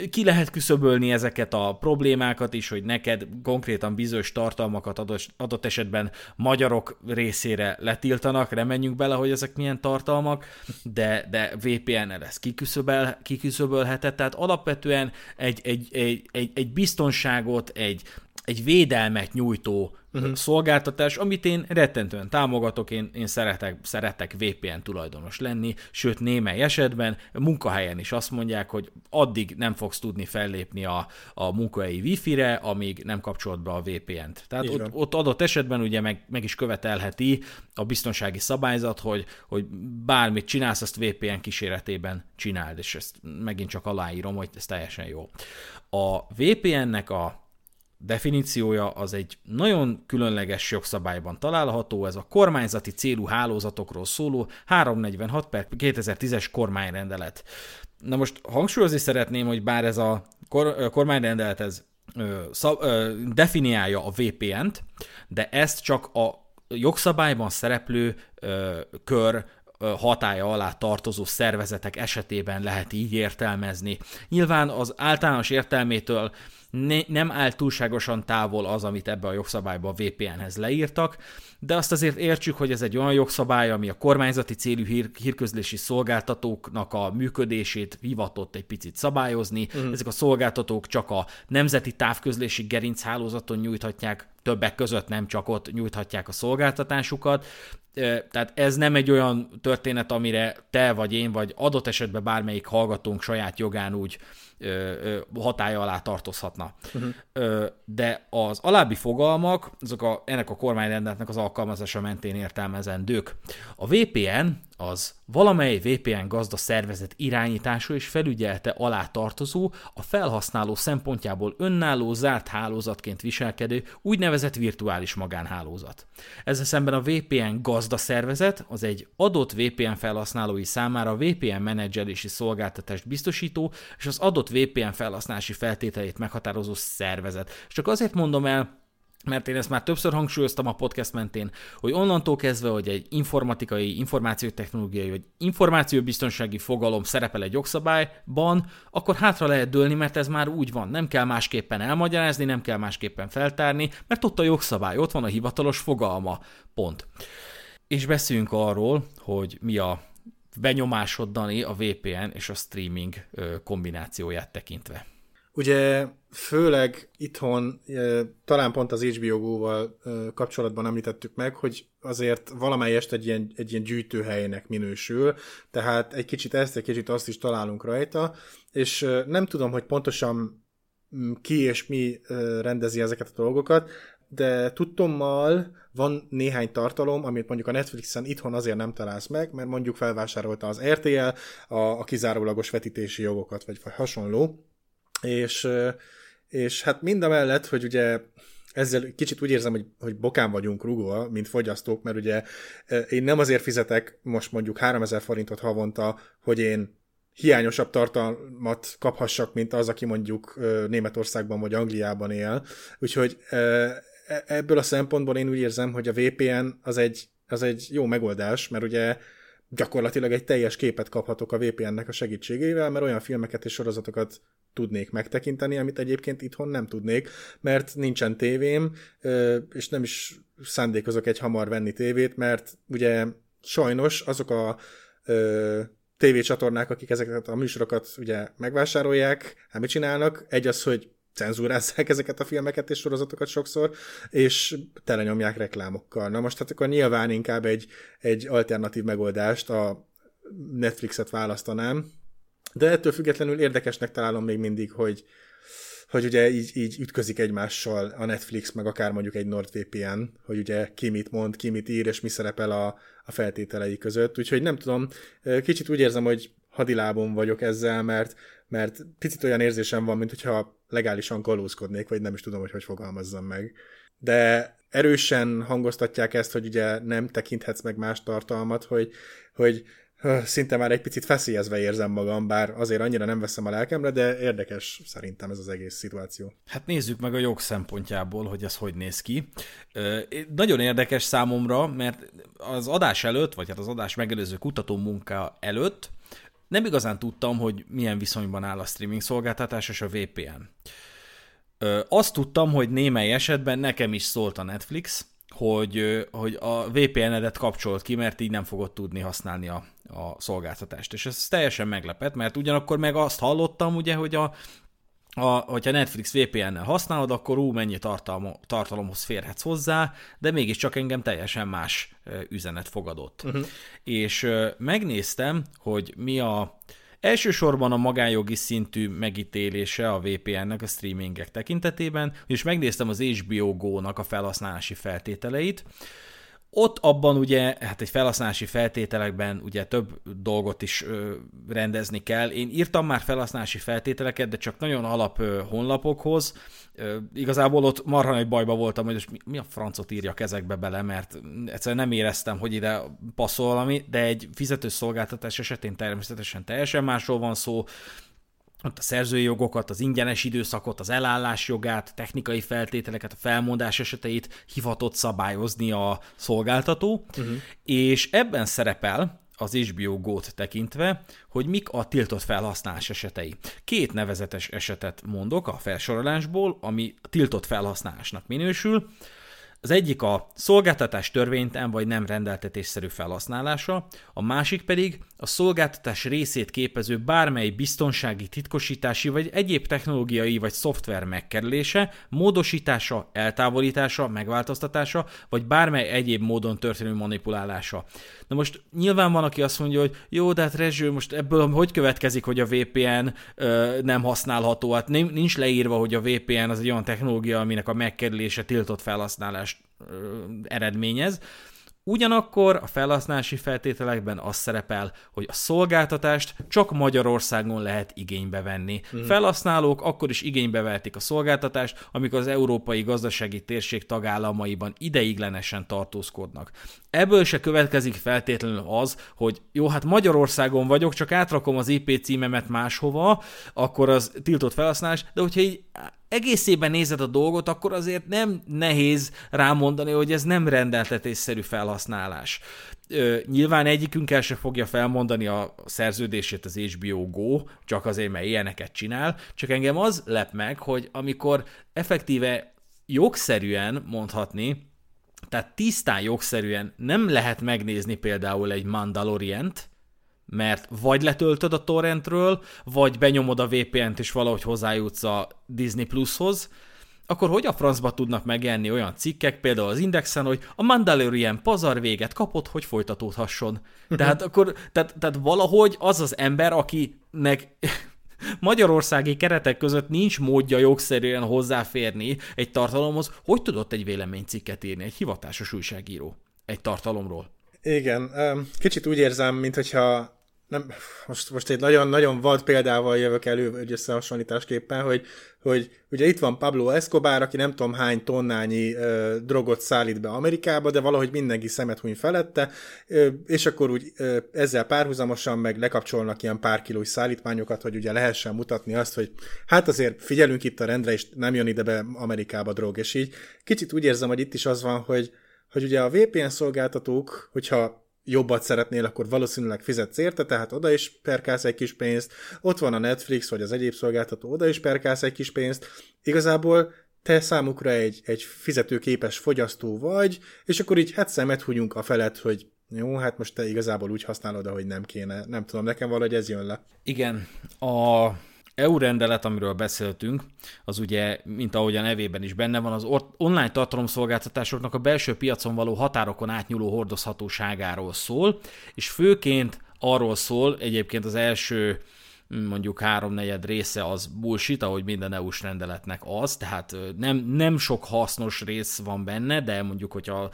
ki lehet küszöbölni ezeket a problémákat is, hogy neked konkrétan bizonyos tartalmakat adott, esetben magyarok részére letiltanak, remenjünk bele, hogy ezek milyen tartalmak, de, de VPN-el ez kiküszöböl, kiküszöbölhetett, tehát alapvetően egy, egy, egy, egy, egy biztonságot, egy, egy védelmet nyújtó uh-huh. szolgáltatás, amit én rettentően támogatok, én, én szeretek, szeretek VPN tulajdonos lenni, sőt némely esetben munkahelyen is azt mondják, hogy addig nem fogsz tudni fellépni a, a munkahelyi wifi-re, amíg nem kapcsolod be a VPN-t. Tehát ott, ott adott esetben ugye meg, meg is követelheti a biztonsági szabályzat, hogy, hogy bármit csinálsz, azt VPN kíséretében csináld, és ezt megint csak aláírom, hogy ez teljesen jó. A VPN-nek a definíciója az egy nagyon különleges jogszabályban található, ez a kormányzati célú hálózatokról szóló 346 per 2010-es kormányrendelet. Na most hangsúlyozni szeretném, hogy bár ez a kor- kormányrendelet ez definiálja a VPN-t, de ezt csak a jogszabályban szereplő kör hatája alá tartozó szervezetek esetében lehet így értelmezni. Nyilván az általános értelmétől ne, nem áll túlságosan távol az, amit ebbe a jogszabályba a VPN-hez leírtak, de azt azért értsük, hogy ez egy olyan jogszabály, ami a kormányzati célú hír, hírközlési szolgáltatóknak a működését hivatott egy picit szabályozni. Mm. Ezek a szolgáltatók csak a nemzeti távközlési gerinchálózaton nyújthatják, többek között nem csak ott nyújthatják a szolgáltatásukat, tehát ez nem egy olyan történet, amire te vagy én, vagy adott esetben bármelyik hallgatónk saját jogán úgy hatája alá tartozhatna. Uh-huh. De az alábbi fogalmak, azok a, ennek a kormányrendeletnek az alkalmazása mentén értelmezendők. A VPN az valamely VPN gazda szervezet irányítású és felügyelte alá tartozó, a felhasználó szempontjából önálló, zárt hálózatként viselkedő úgynevezett virtuális magánhálózat. Ezzel szemben a VPN gazda szervezet az egy adott VPN felhasználói számára VPN menedzselési szolgáltatást biztosító és az adott VPN felhasználási feltételét meghatározó szervezet. És csak azért mondom el, mert én ezt már többször hangsúlyoztam a podcast mentén, hogy onnantól kezdve, hogy egy informatikai, információtechnológiai vagy információbiztonsági fogalom szerepel egy jogszabályban, akkor hátra lehet dőlni, mert ez már úgy van. Nem kell másképpen elmagyarázni, nem kell másképpen feltárni, mert ott a jogszabály, ott van a hivatalos fogalma. Pont. És beszéljünk arról, hogy mi a benyomásod, Dani, a VPN és a streaming kombinációját tekintve. Ugye főleg itthon, talán pont az HBO Go-val kapcsolatban említettük meg, hogy azért valamelyest egy ilyen, egy ilyen gyűjtőhelynek minősül, tehát egy kicsit ezt, egy kicsit azt is találunk rajta, és nem tudom, hogy pontosan mm, ki és mi rendezi ezeket a dolgokat, de tudtommal van néhány tartalom, amit mondjuk a Netflixen itthon azért nem találsz meg, mert mondjuk felvásárolta az RTL a, a kizárólagos vetítési jogokat, vagy, vagy hasonló, és, és hát mind a mellett, hogy ugye ezzel kicsit úgy érzem, hogy, hogy bokán vagyunk rugva, mint fogyasztók, mert ugye én nem azért fizetek most mondjuk 3000 forintot havonta, hogy én hiányosabb tartalmat kaphassak, mint az, aki mondjuk Németországban vagy Angliában él. Úgyhogy e, ebből a szempontból én úgy érzem, hogy a VPN az egy, az egy jó megoldás, mert ugye gyakorlatilag egy teljes képet kaphatok a VPN-nek a segítségével, mert olyan filmeket és sorozatokat tudnék megtekinteni, amit egyébként itthon nem tudnék, mert nincsen tévém, és nem is szándékozok egy hamar venni tévét, mert ugye sajnos azok a tévécsatornák, akik ezeket a műsorokat ugye megvásárolják, hát mit csinálnak? Egy az, hogy cenzúrázzák ezeket a filmeket és sorozatokat sokszor, és telenyomják reklámokkal. Na most hát akkor nyilván inkább egy, egy alternatív megoldást, a Netflixet választanám, de ettől függetlenül érdekesnek találom még mindig, hogy, hogy ugye így, így ütközik egymással a Netflix, meg akár mondjuk egy NordVPN, hogy ugye ki mit mond, ki mit ír, és mi szerepel a, a feltételei között. Úgyhogy nem tudom, kicsit úgy érzem, hogy hadilábon vagyok ezzel, mert, mert picit olyan érzésem van, mint hogyha legálisan kalózkodnék, vagy nem is tudom, hogy hogy fogalmazzam meg. De erősen hangoztatják ezt, hogy ugye nem tekinthetsz meg más tartalmat, hogy, hogy szinte már egy picit feszélyezve érzem magam, bár azért annyira nem veszem a lelkemre, de érdekes szerintem ez az egész szituáció. Hát nézzük meg a jog szempontjából, hogy ez hogy néz ki. Nagyon érdekes számomra, mert az adás előtt, vagy hát az adás megelőző kutató munka előtt nem igazán tudtam, hogy milyen viszonyban áll a streaming szolgáltatás és a VPN. Azt tudtam, hogy némely esetben nekem is szólt a Netflix, hogy, hogy a VPN-edet kapcsolt ki, mert így nem fogod tudni használni a, a szolgáltatást. És ez teljesen meglepett, mert ugyanakkor meg azt hallottam, ugye, hogy a, a, hogyha Netflix VPN-nel használod, akkor ú, mennyi tartalom, tartalomhoz férhetsz hozzá, de mégiscsak engem teljesen más üzenet fogadott. Uh-huh. És megnéztem, hogy mi a Elsősorban a magánjogi szintű megítélése a VPN-nek a streamingek tekintetében, és megnéztem az HBO Go-nak a felhasználási feltételeit, ott abban ugye, hát egy felhasználási feltételekben ugye több dolgot is ö, rendezni kell. Én írtam már felhasználási feltételeket, de csak nagyon alap ö, honlapokhoz. Ö, igazából ott marha nagy bajba voltam, hogy most mi, mi a francot írjak ezekbe bele, mert egyszerűen nem éreztem, hogy ide passzol valami, de egy fizetős szolgáltatás esetén természetesen teljesen másról van szó ott a szerzői jogokat, az ingyenes időszakot, az elállás jogát, technikai feltételeket, a felmondás eseteit hivatott szabályozni a szolgáltató, uh-huh. és ebben szerepel az HBO Go-t tekintve, hogy mik a tiltott felhasználás esetei. Két nevezetes esetet mondok a felsorolásból, ami tiltott felhasználásnak minősül. Az egyik a szolgáltatás törvénytelen vagy nem rendeltetésszerű felhasználása, a másik pedig a szolgáltatás részét képező bármely biztonsági, titkosítási vagy egyéb technológiai vagy szoftver megkerülése, módosítása, eltávolítása, megváltoztatása, vagy bármely egyéb módon történő manipulálása. Na most nyilván van, aki azt mondja, hogy jó, de hát Rezső, most ebből hogy következik, hogy a VPN ö, nem használható? Hát nincs leírva, hogy a VPN az egy olyan technológia, aminek a megkerülése tiltott felhasználást ö, eredményez. Ugyanakkor a felhasználási feltételekben az szerepel, hogy a szolgáltatást csak Magyarországon lehet igénybe venni. Mm. Felhasználók akkor is igénybe vehetik a szolgáltatást, amikor az európai gazdasági térség tagállamaiban ideiglenesen tartózkodnak. Ebből se következik feltétlenül az, hogy jó, hát Magyarországon vagyok, csak átrakom az IP címemet máshova, akkor az tiltott felhasználás, de hogyha így egészében nézed a dolgot, akkor azért nem nehéz rámondani, hogy ez nem rendeltetésszerű felhasználás. Ö, nyilván egyikünk el se fogja felmondani a szerződését az HBO Go, csak azért, mert ilyeneket csinál, csak engem az lep meg, hogy amikor effektíve jogszerűen mondhatni, tehát tisztán jogszerűen nem lehet megnézni például egy Mandalorient, mert vagy letöltöd a torrentről, vagy benyomod a VPN-t és valahogy hozzájutsz a Disney Plushoz, akkor hogy a francba tudnak megjelenni olyan cikkek, például az Indexen, hogy a Mandalorian pazar véget kapott, hogy folytatódhasson. Tehát akkor, tehát, tehát valahogy az az ember, akinek magyarországi keretek között nincs módja jogszerűen hozzáférni egy tartalomhoz, hogy tudott egy véleménycikket írni, egy hivatásos újságíró egy tartalomról? Igen, kicsit úgy érzem, mintha nem, most, most egy nagyon-nagyon vad példával jövök elő egy összehasonlításképpen, hogy, hogy ugye itt van Pablo Escobar, aki nem tudom hány tonnányi ö, drogot szállít be Amerikába, de valahogy mindenki szemet huny felette, ö, és akkor úgy ö, ezzel párhuzamosan meg lekapcsolnak ilyen pár kilós szállítmányokat, hogy ugye lehessen mutatni azt, hogy hát azért figyelünk itt a rendre, és nem jön ide be Amerikába drog, és így kicsit úgy érzem, hogy itt is az van, hogy, hogy ugye a VPN szolgáltatók, hogyha jobbat szeretnél, akkor valószínűleg fizetsz érte, tehát oda is perkálsz egy kis pénzt, ott van a Netflix, vagy az egyéb szolgáltató, oda is perkálsz egy kis pénzt. Igazából te számukra egy, egy fizetőképes fogyasztó vagy, és akkor így hát szemet hunyunk a felett, hogy jó, hát most te igazából úgy használod, ahogy nem kéne. Nem tudom, nekem valahogy ez jön le. Igen, a EU rendelet, amiről beszéltünk, az ugye, mint ahogy a nevében is benne van, az online tartalomszolgáltatásoknak a belső piacon való határokon átnyúló hordozhatóságáról szól, és főként arról szól, egyébként az első mondjuk háromnegyed része az bullshit, ahogy minden EU-s rendeletnek az, tehát nem, nem sok hasznos rész van benne, de mondjuk, hogyha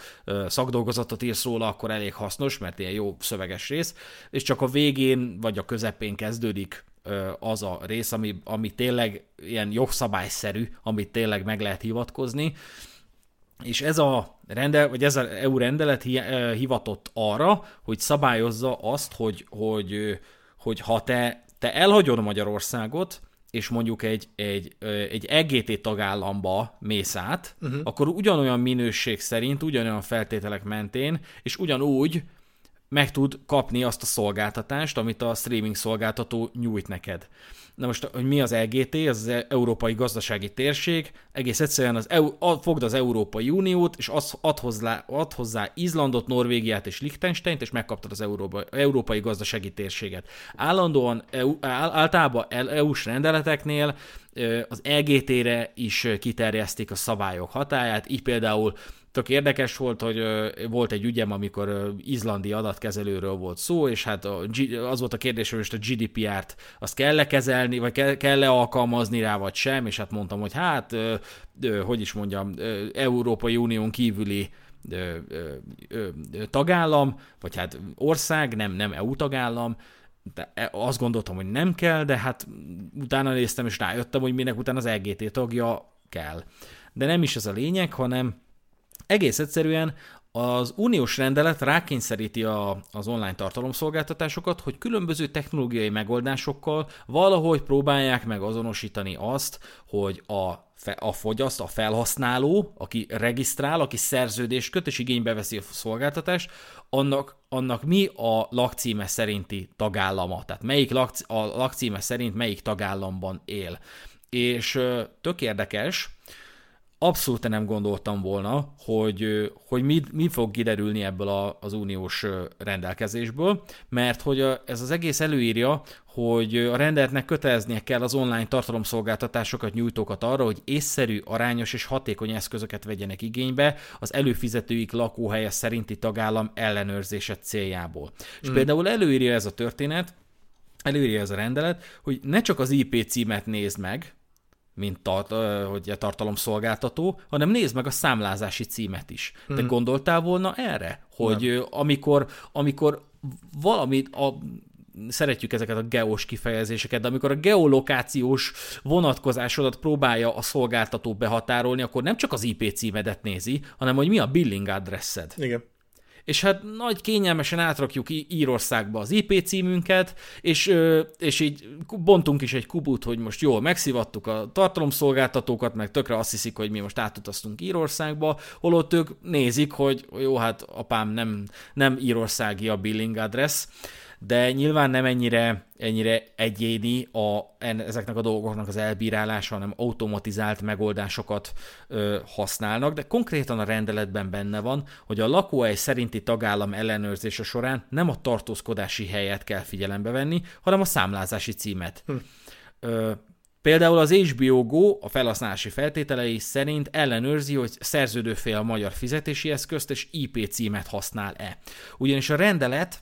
szakdolgozatot írsz róla, akkor elég hasznos, mert ilyen jó szöveges rész, és csak a végén vagy a közepén kezdődik az a rész, ami, ami tényleg ilyen jogszabályszerű, amit tényleg meg lehet hivatkozni, és ez a rendel, vagy ez az EU rendelet hivatott arra, hogy szabályozza azt, hogy, hogy, hogy ha te, te elhagyod Magyarországot, és mondjuk egy, egy, egy EGT tagállamba mész át, uh-huh. akkor ugyanolyan minőség szerint, ugyanolyan feltételek mentén, és ugyanúgy meg tud kapni azt a szolgáltatást, amit a streaming szolgáltató nyújt neked. Na most, hogy mi az EGT, az az Európai Gazdasági Térség, egész egyszerűen az EU, fogd az Európai Uniót, és az, ad, hozzá, ad hozzá Izlandot, Norvégiát és Liechtensteint, és megkaptad az Európa, Európai Gazdasági Térséget. Állandóan, EU, általában EU-s rendeleteknél az EGT-re is kiterjesztik a szabályok hatáját, így például Tök érdekes volt, hogy volt egy ügyem, amikor izlandi adatkezelőről volt szó, és hát az volt a kérdés, hogy most a GDPR-t azt kell-e kezelni, vagy kell-e alkalmazni rá, vagy sem, és hát mondtam, hogy hát, hogy is mondjam, Európai Unión kívüli tagállam, vagy hát ország, nem, nem EU tagállam, de e, azt gondoltam, hogy nem kell, de hát utána néztem, és rájöttem, hogy minek után az EGT tagja kell. De nem is ez a lényeg, hanem egész egyszerűen az uniós rendelet rákényszeríti a, az online tartalomszolgáltatásokat, hogy különböző technológiai megoldásokkal valahogy próbálják meg azonosítani azt, hogy a, a fogyaszt, a felhasználó, aki regisztrál, aki szerződést köt és igénybe veszi a szolgáltatást, annak, annak mi a lakcíme szerinti tagállama, tehát melyik lak, a lakcíme szerint melyik tagállamban él. És tök érdekes, abszolút nem gondoltam volna, hogy, hogy mi, mi fog kiderülni ebből a, az uniós rendelkezésből, mert hogy a, ez az egész előírja, hogy a rendeletnek köteleznie kell az online tartalomszolgáltatásokat nyújtókat arra, hogy észszerű, arányos és hatékony eszközöket vegyenek igénybe az előfizetőik lakóhelye szerinti tagállam ellenőrzése céljából. Mm. És hmm. például előírja ez a történet, előírja ez a rendelet, hogy ne csak az IP címet nézd meg, mint tart, hogy a tartalomszolgáltató, hanem nézd meg a számlázási címet is. Te hmm. gondoltál volna erre? Hogy Nem. amikor, amikor valamit a szeretjük ezeket a geós kifejezéseket, de amikor a geolokációs vonatkozásodat próbálja a szolgáltató behatárolni, akkor nem csak az IP címedet nézi, hanem hogy mi a billing adresszed. Igen és hát nagy kényelmesen átrakjuk Írországba az IP címünket, és, és így bontunk is egy kubut, hogy most jól megszivattuk a tartalomszolgáltatókat, meg tökre azt hiszik, hogy mi most átutaztunk Írországba, holott ők nézik, hogy jó, hát apám nem, nem írországi a billing address, de nyilván nem ennyire, ennyire egyéni a, ezeknek a dolgoknak az elbírálása, hanem automatizált megoldásokat ö, használnak, de konkrétan a rendeletben benne van, hogy a lakóhely szerinti tagállam ellenőrzése során nem a tartózkodási helyet kell figyelembe venni, hanem a számlázási címet. Hm. Ö, Például az HBO Go a felhasználási feltételei szerint ellenőrzi, hogy szerződőfél a magyar fizetési eszközt és IP címet használ-e. Ugyanis a rendelet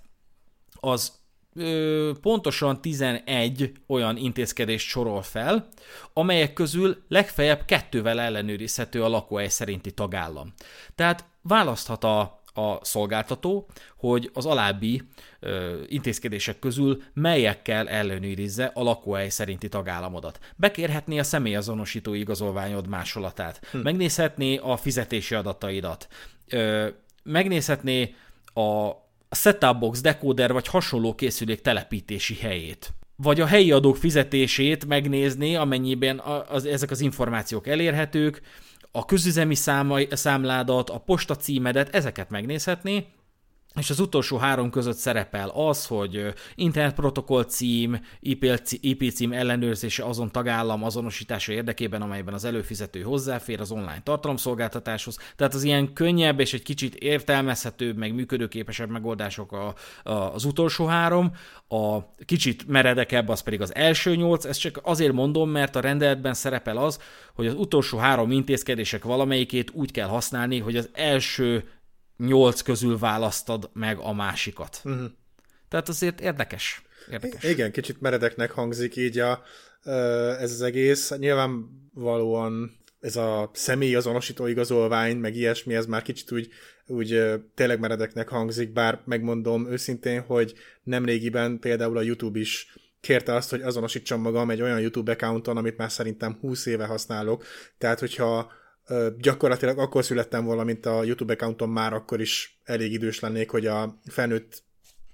az ö, pontosan 11 olyan intézkedést sorol fel, amelyek közül legfeljebb kettővel ellenőrizhető a lakóhely szerinti tagállam. Tehát választhat a, a szolgáltató, hogy az alábbi ö, intézkedések közül melyekkel ellenőrizze a lakóhely szerinti tagállamodat. Bekérhetné a személyazonosító igazolványod másolatát, hm. megnézhetné a fizetési adataidat, ö, megnézhetné a a setup box, decoder vagy hasonló készülék telepítési helyét. Vagy a helyi adók fizetését megnézni, amennyiben az, ezek az információk elérhetők, a közüzemi számai, számládat, a posta címedet, ezeket megnézhetné, és az utolsó három között szerepel az, hogy internetprotokoll cím, IP cím ellenőrzése azon tagállam azonosítása érdekében, amelyben az előfizető hozzáfér az online tartalomszolgáltatáshoz. Tehát az ilyen könnyebb és egy kicsit értelmezhetőbb, meg működőképesebb megoldások a, a, az utolsó három. A kicsit meredekebb az pedig az első nyolc. Ezt csak azért mondom, mert a rendeletben szerepel az, hogy az utolsó három intézkedések valamelyikét úgy kell használni, hogy az első nyolc közül választad meg a másikat. Uh-huh. Tehát azért érdekes. érdekes. Igen, kicsit meredeknek hangzik így a, ez az egész. Nyilvánvalóan ez a személy azonosító igazolvány, meg ilyesmi, ez már kicsit úgy, úgy tényleg meredeknek hangzik, bár megmondom őszintén, hogy nemrégiben például a YouTube is kérte azt, hogy azonosítsam magam egy olyan YouTube accounton, amit már szerintem 20 éve használok. Tehát, hogyha gyakorlatilag akkor születtem volna, mint a YouTube accountom már akkor is elég idős lennék, hogy a felnőtt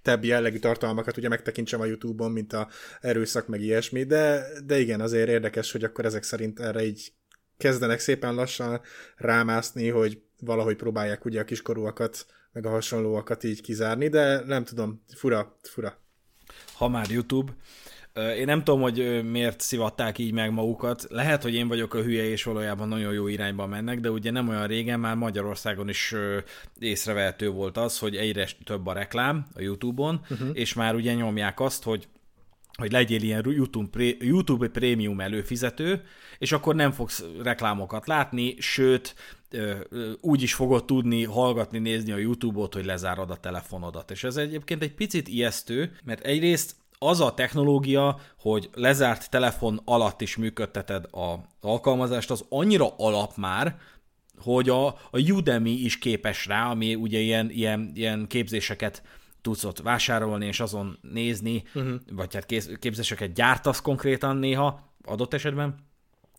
tebb jellegű tartalmakat ugye megtekintsem a YouTube-on, mint a erőszak, meg ilyesmi, de, de igen, azért érdekes, hogy akkor ezek szerint erre így kezdenek szépen lassan rámászni, hogy valahogy próbálják ugye a kiskorúakat, meg a hasonlóakat így kizárni, de nem tudom, fura, fura. Ha már YouTube, én nem tudom, hogy miért szivatták így meg magukat. Lehet, hogy én vagyok a hülye, és valójában nagyon jó irányba mennek, de ugye nem olyan régen már Magyarországon is észrevehető volt az, hogy egyre több a reklám a YouTube-on, uh-huh. és már ugye nyomják azt, hogy hogy legyél ilyen YouTube, YouTube Premium előfizető, és akkor nem fogsz reklámokat látni, sőt, úgy is fogod tudni hallgatni, nézni a YouTube-ot, hogy lezárod a telefonodat. És ez egyébként egy picit ijesztő, mert egyrészt az a technológia, hogy lezárt telefon alatt is működteted az alkalmazást, az annyira alap már, hogy a, a Udemy is képes rá, ami ugye ilyen, ilyen, ilyen képzéseket tudsz ott vásárolni, és azon nézni, uh-huh. vagy hát képzéseket gyártasz konkrétan néha, adott esetben,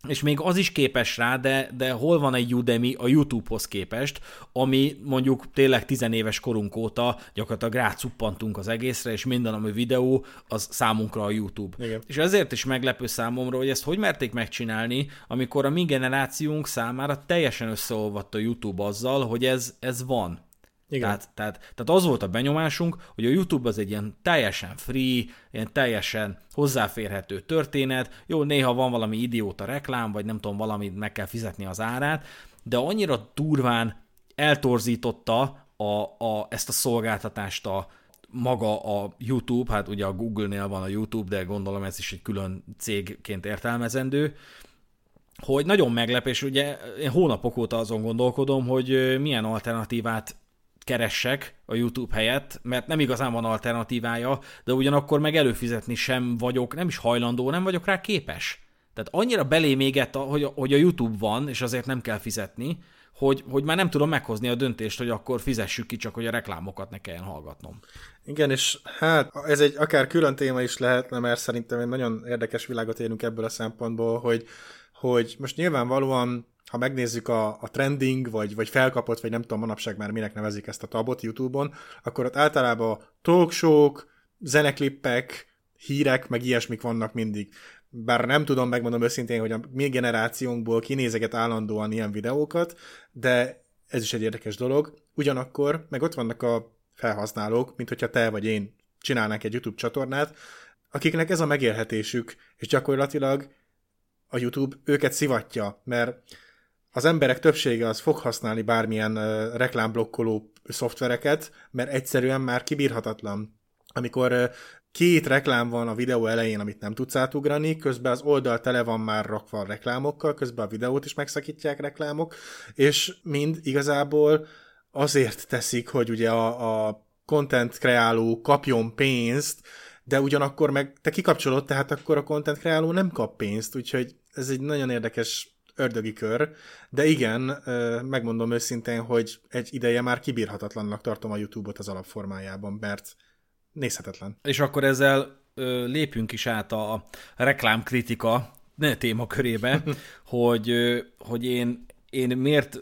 és még az is képes rá, de, de hol van egy Udemy a YouTube-hoz képest, ami mondjuk tényleg tizenéves korunk óta gyakorlatilag rácuppantunk az egészre, és minden, ami videó, az számunkra a YouTube. Igen. És ezért is meglepő számomra, hogy ezt hogy merték megcsinálni, amikor a mi generációnk számára teljesen összeolvadt a YouTube azzal, hogy ez, ez van. Igen. Tehát, tehát, tehát az volt a benyomásunk, hogy a YouTube az egy ilyen teljesen free, ilyen teljesen hozzáférhető történet. Jó, néha van valami idióta reklám, vagy nem tudom, valamit meg kell fizetni az árát, de annyira durván eltorzította a, a, ezt a szolgáltatást a, maga a YouTube, hát ugye a Google-nél van a YouTube, de gondolom ez is egy külön cégként értelmezendő, hogy nagyon meglep, és ugye én hónapok óta azon gondolkodom, hogy milyen alternatívát keressek a YouTube helyett, mert nem igazán van alternatívája, de ugyanakkor meg előfizetni sem vagyok, nem is hajlandó, nem vagyok rá képes. Tehát annyira belém égett, hogy, hogy a YouTube van, és azért nem kell fizetni, hogy, hogy már nem tudom meghozni a döntést, hogy akkor fizessük ki, csak hogy a reklámokat ne kelljen hallgatnom. Igen, és hát ez egy akár külön téma is lehetne, mert szerintem egy nagyon érdekes világot élünk ebből a szempontból, hogy, hogy most nyilvánvalóan ha megnézzük a, a trending, vagy, vagy felkapott, vagy nem tudom manapság már minek nevezik ezt a tabot YouTube-on, akkor ott általában talkshow zeneklippek, hírek, meg ilyesmik vannak mindig. Bár nem tudom, megmondom őszintén, hogy a mi generációnkból kinézeget állandóan ilyen videókat, de ez is egy érdekes dolog. Ugyanakkor meg ott vannak a felhasználók, mint hogyha te vagy én csinálnánk egy YouTube csatornát, akiknek ez a megélhetésük, és gyakorlatilag a YouTube őket szivatja, mert az emberek többsége az fog használni bármilyen reklámblokkoló szoftvereket, mert egyszerűen már kibírhatatlan. Amikor két reklám van a videó elején, amit nem tudsz átugrani, közben az oldal tele van már rakva reklámokkal, közben a videót is megszakítják reklámok, és mind igazából azért teszik, hogy ugye a, a content kreáló kapjon pénzt, de ugyanakkor meg te kikapcsolod, tehát akkor a content kreáló nem kap pénzt, úgyhogy ez egy nagyon érdekes ördögi kör, de igen, megmondom őszintén, hogy egy ideje már kibírhatatlannak tartom a YouTube-ot az alapformájában, mert nézhetetlen. És akkor ezzel lépjünk is át a reklámkritika témakörébe, hogy, hogy én, én miért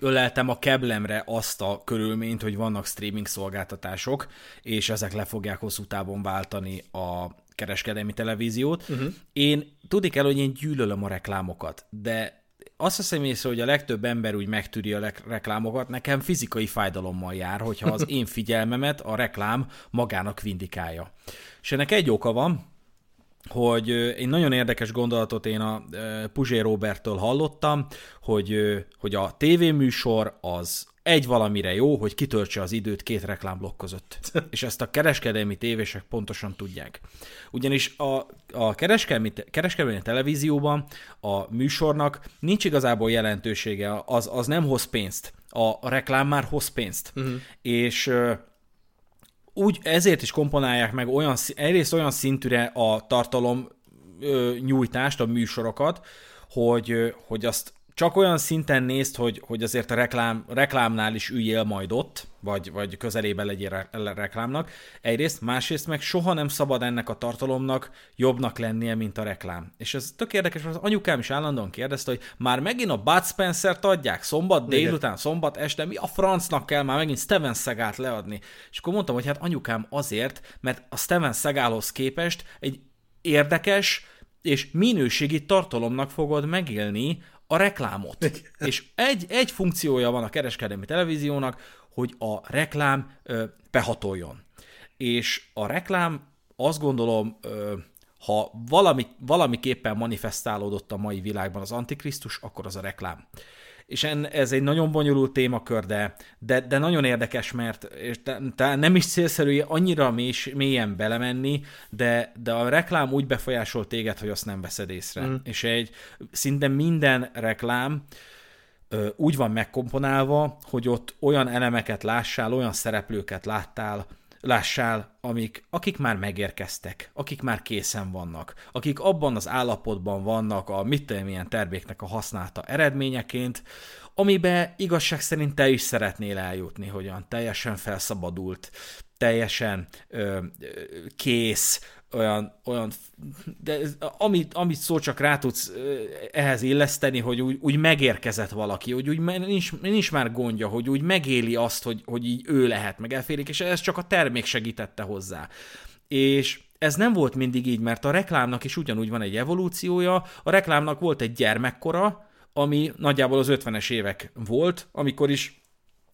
öleltem a keblemre azt a körülményt, hogy vannak streaming szolgáltatások, és ezek le fogják hosszú távon váltani a kereskedelmi televíziót. Uh-huh. Én tudni kell, hogy én gyűlölöm a reklámokat, de azt hiszem észre, hogy a legtöbb ember úgy megtűri a reklámokat, nekem fizikai fájdalommal jár, hogyha az én figyelmemet a reklám magának vindikálja. És ennek egy oka van, hogy egy nagyon érdekes gondolatot én a Puzsé Roberttől hallottam, hogy, hogy a tévéműsor az egy valamire jó, hogy kitöltse az időt két reklámblokk között. És ezt a kereskedelmi tévések pontosan tudják. Ugyanis a, a kereskedelmi, kereskedelmi televízióban a műsornak nincs igazából jelentősége, az, az nem hoz pénzt. A, a reklám már hoz pénzt. Uh-huh. És úgy ezért is komponálják meg olyan, egyrészt olyan szintűre a tartalom ö, nyújtást, a műsorokat, hogy, hogy azt csak olyan szinten nézd, hogy, hogy azért a reklám, reklámnál is üljél majd ott, vagy, vagy közelébe legyél re, reklámnak. Egyrészt, másrészt meg soha nem szabad ennek a tartalomnak jobbnak lennie, mint a reklám. És ez tök érdekes, mert az anyukám is állandóan kérdezte, hogy már megint a Bud Spencer-t adják, szombat délután, szombat este, mi a francnak kell már megint Steven Szegát leadni? És akkor mondtam, hogy hát anyukám azért, mert a Steven Szegálhoz képest egy érdekes, és minőségi tartalomnak fogod megélni a reklámot. Igen. És egy, egy funkciója van a kereskedelmi televíziónak, hogy a reklám ö, behatoljon. És a reklám azt gondolom, ö, ha valami, valamiképpen manifestálódott a mai világban az Antikrisztus, akkor az a reklám és en, ez egy nagyon bonyolult témakör, de, de, de nagyon érdekes, mert és te, te nem is célszerű annyira mély, mélyen belemenni, de, de a reklám úgy befolyásol téged, hogy azt nem veszed észre. Mm. És egy szinte minden reklám ö, úgy van megkomponálva, hogy ott olyan elemeket lássál, olyan szereplőket láttál, lássál, amik, akik már megérkeztek, akik már készen vannak, akik abban az állapotban vannak a mit tudom, milyen terméknek a használata eredményeként, amiben igazság szerint te is szeretnél eljutni, hogyan teljesen felszabadult, teljesen ö, ö, kész, olyan, olyan de amit, amit szó csak rá tudsz ehhez illeszteni, hogy úgy, úgy megérkezett valaki, hogy úgy nincs, nincs már gondja, hogy úgy megéli azt, hogy, hogy így ő lehet, meg elférik, és ez csak a termék segítette hozzá. És ez nem volt mindig így, mert a reklámnak is ugyanúgy van egy evolúciója, a reklámnak volt egy gyermekkora, ami nagyjából az 50-es évek volt, amikor is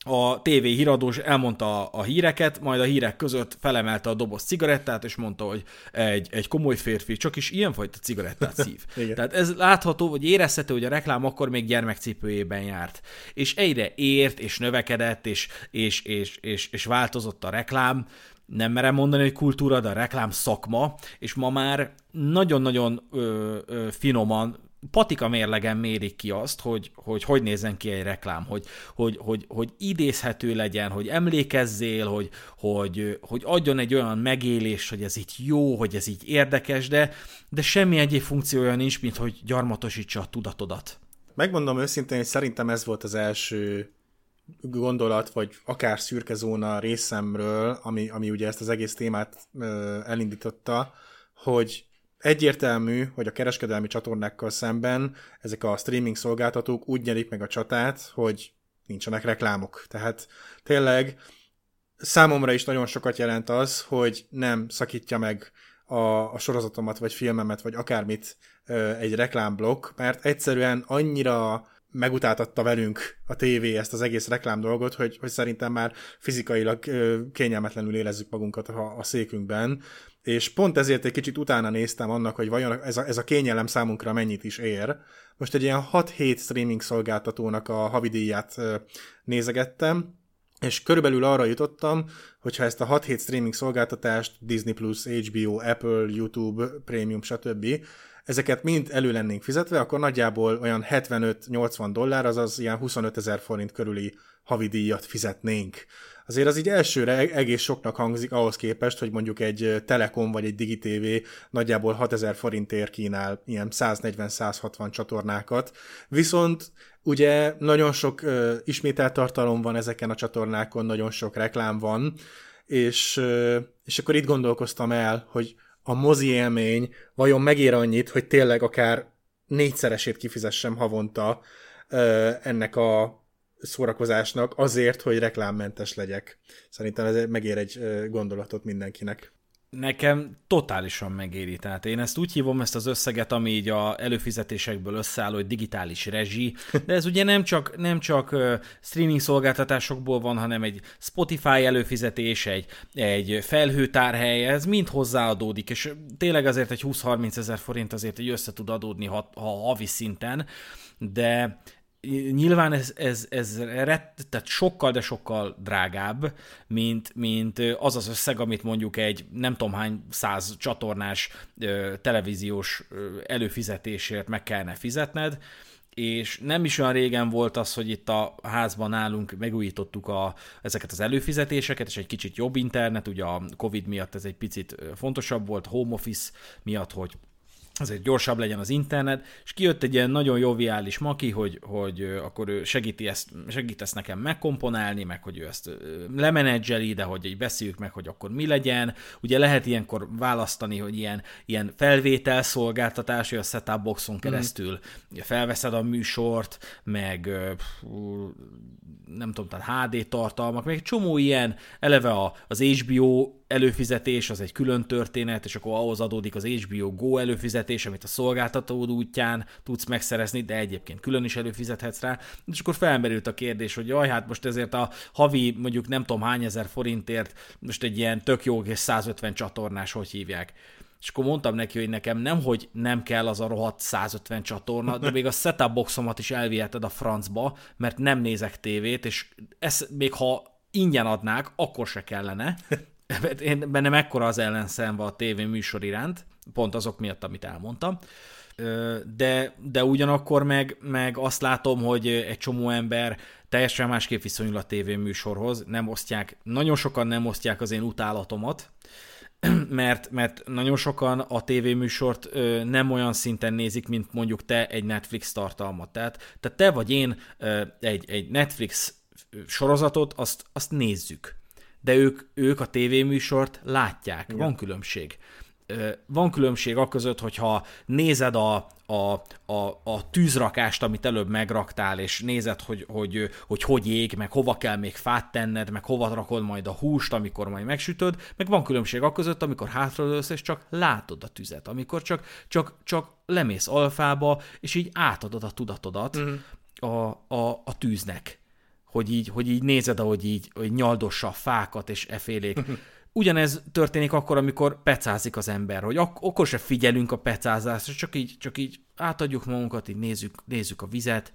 a TV híradós elmondta a híreket, majd a hírek között felemelte a doboz cigarettát, és mondta, hogy egy, egy komoly férfi csak is ilyenfajta cigarettát szív. Tehát ez látható, vagy érezhető, hogy a reklám akkor még gyermekcipőjében járt. És egyre ért, és növekedett, és, és, és, és, és változott a reklám, nem merem mondani, hogy kultúra, de a reklám szakma, és ma már nagyon-nagyon ö, ö, finoman patika mérlegen mérik ki azt, hogy, hogy hogy nézzen ki egy reklám, hogy, hogy, hogy, hogy idézhető legyen, hogy emlékezzél, hogy, hogy, hogy adjon egy olyan megélés, hogy ez így jó, hogy ez így érdekes, de, de semmi egyéb funkciója nincs, mint hogy gyarmatosítsa a tudatodat. Megmondom őszintén, hogy szerintem ez volt az első gondolat, vagy akár szürke zóna részemről, ami, ami ugye ezt az egész témát ö, elindította, hogy Egyértelmű, hogy a kereskedelmi csatornákkal szemben ezek a streaming szolgáltatók úgy nyerik meg a csatát, hogy nincsenek reklámok. Tehát tényleg számomra is nagyon sokat jelent az, hogy nem szakítja meg a, a sorozatomat, vagy filmemet, vagy akármit egy reklámblokk, mert egyszerűen annyira megutáltatta velünk a tévé ezt az egész reklám dolgot, hogy, hogy szerintem már fizikailag kényelmetlenül érezzük magunkat a, a székünkben, és pont ezért egy kicsit utána néztem annak, hogy vajon ez a, ez a kényelem számunkra mennyit is ér. Most egy ilyen 6-7 streaming szolgáltatónak a havidíját nézegettem, és körülbelül arra jutottam, hogyha ezt a 6-7 streaming szolgáltatást, Disney+, HBO, Apple, YouTube, Premium, stb., ezeket mind elő lennénk fizetve, akkor nagyjából olyan 75-80 dollár, azaz ilyen 25 ezer forint körüli havidíjat fizetnénk azért az így elsőre e- egész soknak hangzik ahhoz képest, hogy mondjuk egy Telekom vagy egy DigiTV nagyjából 6000 forintért kínál ilyen 140-160 csatornákat, viszont ugye nagyon sok ismételt tartalom van ezeken a csatornákon, nagyon sok reklám van, és, és akkor itt gondolkoztam el, hogy a mozi élmény vajon megér annyit, hogy tényleg akár négyszeresét kifizessem havonta ennek a szórakozásnak azért, hogy reklámmentes legyek. Szerintem ez megér egy gondolatot mindenkinek. nekem totálisan megéri. Tehát én ezt úgy hívom ezt az összeget, ami így a előfizetésekből összeáll, hogy digitális rezsi, de ez ugye nem csak, nem csak streaming szolgáltatásokból van, hanem egy Spotify előfizetés, egy, egy felhőtárhely, ez mind hozzáadódik, és tényleg azért egy 20-30 ezer forint azért egy össze tud adódni ha, ha havi szinten, de nyilván ez, ez, ez rett, tehát sokkal, de sokkal drágább, mint, mint az az összeg, amit mondjuk egy nem tudom hány száz csatornás televíziós előfizetésért meg kellene fizetned, és nem is olyan régen volt az, hogy itt a házban nálunk megújítottuk a, ezeket az előfizetéseket, és egy kicsit jobb internet, ugye a Covid miatt ez egy picit fontosabb volt, home office miatt, hogy azért gyorsabb legyen az internet, és kijött egy ilyen nagyon joviális maki, hogy, hogy akkor ő segíti ezt, segít ezt nekem megkomponálni, meg hogy ő ezt lemenedzseli, de hogy így beszéljük meg, hogy akkor mi legyen. Ugye lehet ilyenkor választani, hogy ilyen, ilyen felvételszolgáltatás, hogy a setup boxon mhm. keresztül mm. felveszed a műsort, meg nem tudom, tehát HD tartalmak, meg egy csomó ilyen, eleve a, az HBO előfizetés, az egy külön történet, és akkor ahhoz adódik az HBO Go előfizetés, amit a szolgáltató útján tudsz megszerezni, de egyébként külön is előfizethetsz rá. És akkor felmerült a kérdés, hogy jaj, hát most ezért a havi mondjuk nem tudom hány ezer forintért most egy ilyen tök jó és 150 csatornás, hogy hívják. És akkor mondtam neki, hogy nekem nem, hogy nem kell az a rohadt 150 csatorna, de még a setup boxomat is elviheted a francba, mert nem nézek tévét, és ez még ha ingyen adnák, akkor se kellene. Én bennem ekkora az ellenszemve a tévé műsor iránt, pont azok miatt, amit elmondtam. De, de ugyanakkor meg, meg azt látom, hogy egy csomó ember teljesen másképp viszonyul a tévéműsorhoz, nem osztják, nagyon sokan nem osztják az én utálatomat, mert, mert nagyon sokan a tévéműsort ö, nem olyan szinten nézik, mint mondjuk te egy Netflix tartalmat. Tehát, tehát te vagy én ö, egy, egy Netflix sorozatot, azt, azt nézzük. De ők, ők a tévéműsort látják. Igen. Van különbség van különbség a között, hogyha nézed a, a, a, a tűzrakást, amit előbb megraktál, és nézed, hogy hogy, hogy hogy ég, meg hova kell még fát tenned, meg hova rakod majd a húst, amikor majd megsütöd, meg van különbség a között, amikor hátradőlsz, és csak látod a tüzet, amikor csak, csak, csak lemész alfába, és így átadod a tudatodat mm. a, a, a tűznek. Hogy így, hogy így nézed, ahogy így hogy nyaldossa a fákat, és efélék Ugyanez történik akkor, amikor pecázik az ember, hogy ak- akkor se figyelünk a pecázásra, csak így, csak így átadjuk magunkat, így nézzük, nézzük a vizet,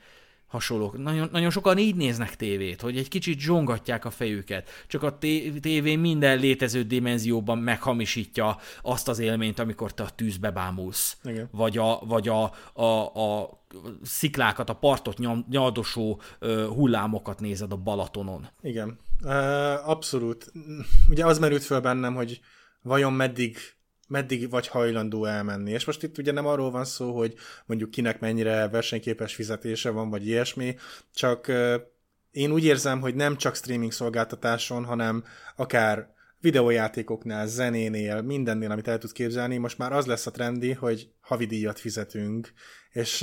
hasonlók. Nagyon, nagyon sokan így néznek tévét, hogy egy kicsit zsongatják a fejüket. Csak a tévé minden létező dimenzióban meghamisítja azt az élményt, amikor te a tűzbe bámulsz. Igen. Vagy, a, vagy a, a, a sziklákat, a partot nyaldosó hullámokat nézed a Balatonon. Igen. Abszolút. Ugye az merült föl bennem, hogy vajon meddig meddig vagy hajlandó elmenni. És most itt ugye nem arról van szó, hogy mondjuk kinek mennyire versenyképes fizetése van, vagy ilyesmi, csak én úgy érzem, hogy nem csak streaming szolgáltatáson, hanem akár videójátékoknál, zenénél, mindennél, amit el tudsz képzelni, most már az lesz a trendi, hogy havidíjat fizetünk, és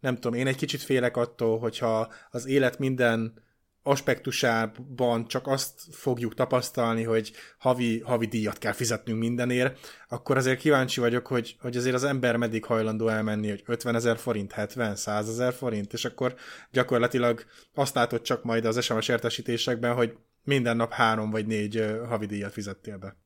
nem tudom, én egy kicsit félek attól, hogyha az élet minden aspektusában csak azt fogjuk tapasztalni, hogy havi, havi díjat kell fizetnünk mindenért, akkor azért kíváncsi vagyok, hogy, hogy azért az ember meddig hajlandó elmenni, hogy 50 ezer forint, 70, 100 ezer forint, és akkor gyakorlatilag azt látod csak majd az SMS értesítésekben, hogy minden nap három vagy négy havi díjat fizettél be.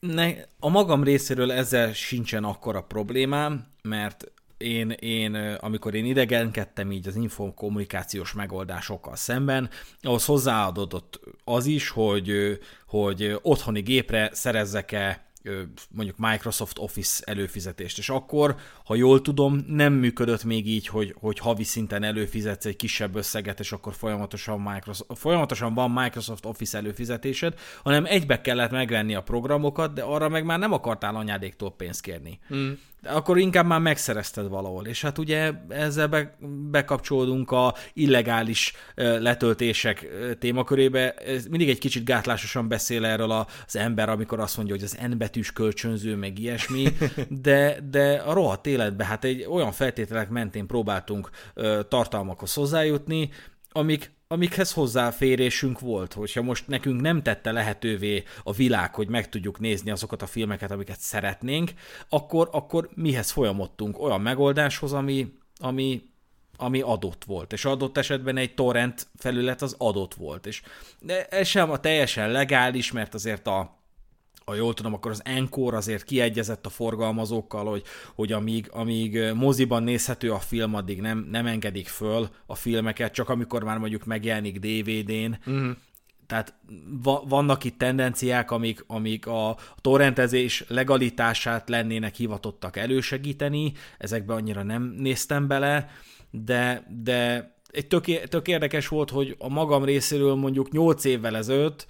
Ne, a magam részéről ezzel sincsen akkora problémám, mert én, én, amikor én idegenkedtem így az infokommunikációs megoldásokkal szemben, ahhoz hozzáadott az is, hogy, hogy otthoni gépre szerezzek-e mondjuk Microsoft Office előfizetést, és akkor, ha jól tudom, nem működött még így, hogy, hogy havi szinten előfizetsz egy kisebb összeget, és akkor folyamatosan, Microsoft, folyamatosan van Microsoft Office előfizetésed, hanem egybe kellett megvenni a programokat, de arra meg már nem akartál anyádéktól pénzt kérni. Mm akkor inkább már megszerezted valahol. És hát ugye ezzel be, bekapcsolódunk a illegális letöltések témakörébe. Ez mindig egy kicsit gátlásosan beszél erről az ember, amikor azt mondja, hogy az N betűs kölcsönző, meg ilyesmi, de, de a rohadt életben hát egy olyan feltételek mentén próbáltunk tartalmakhoz hozzájutni, amik amikhez hozzáférésünk volt, hogyha most nekünk nem tette lehetővé a világ, hogy meg tudjuk nézni azokat a filmeket, amiket szeretnénk, akkor, akkor mihez folyamodtunk? Olyan megoldáshoz, ami, ami, ami adott volt, és adott esetben egy torrent felület az adott volt, és ez sem a teljesen legális, mert azért a, ha jól tudom, akkor az Encore azért kiegyezett a forgalmazókkal, hogy, hogy amíg, amíg moziban nézhető a film, addig nem, nem engedik föl a filmeket, csak amikor már mondjuk megjelenik DVD-n, uh-huh. Mhm. Tehát va- vannak itt tendenciák, amik, amik a torrentezés legalitását lennének hivatottak elősegíteni, ezekbe annyira nem néztem bele, de, de egy tök, tök érdekes volt, hogy a magam részéről mondjuk 8 évvel ezelőtt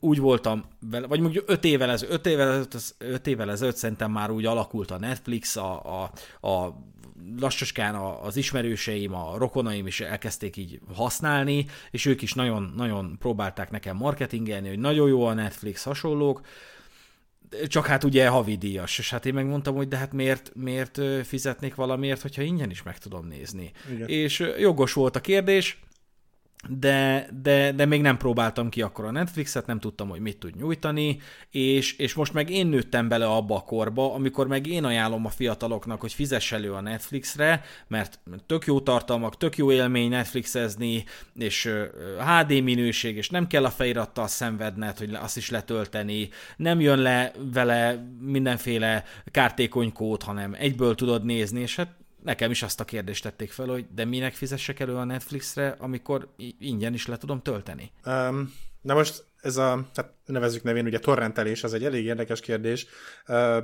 úgy voltam vele, vagy mondjuk 5 évvel ezelőtt, 5 évvel ezelőtt, 5 évvel ezelőtt szerintem már úgy alakult a Netflix, a, a, a lassaskán az ismerőseim, a rokonaim is elkezdték így használni, és ők is nagyon, nagyon próbálták nekem marketingelni, hogy nagyon jó a Netflix hasonlók, csak hát ugye havidíjas, és hát én megmondtam, hogy de hát miért, miért fizetnék valamiért, hogyha ingyen is meg tudom nézni. Igen. És jogos volt a kérdés, de, de, de még nem próbáltam ki akkor a Netflixet, nem tudtam, hogy mit tud nyújtani, és, és most meg én nőttem bele abba a korba, amikor meg én ajánlom a fiataloknak, hogy fizess elő a Netflixre, mert tök jó tartalmak, tök jó élmény Netflixezni, és HD minőség, és nem kell a felirattal szenvedned, hogy azt is letölteni, nem jön le vele mindenféle kártékony kód, hanem egyből tudod nézni, és hát nekem is azt a kérdést tették fel, hogy de minek fizessek elő a Netflixre, amikor ingyen is le tudom tölteni? Um, na most ez a, hát nevezzük nevén, ugye torrentelés, az egy elég érdekes kérdés. Uh,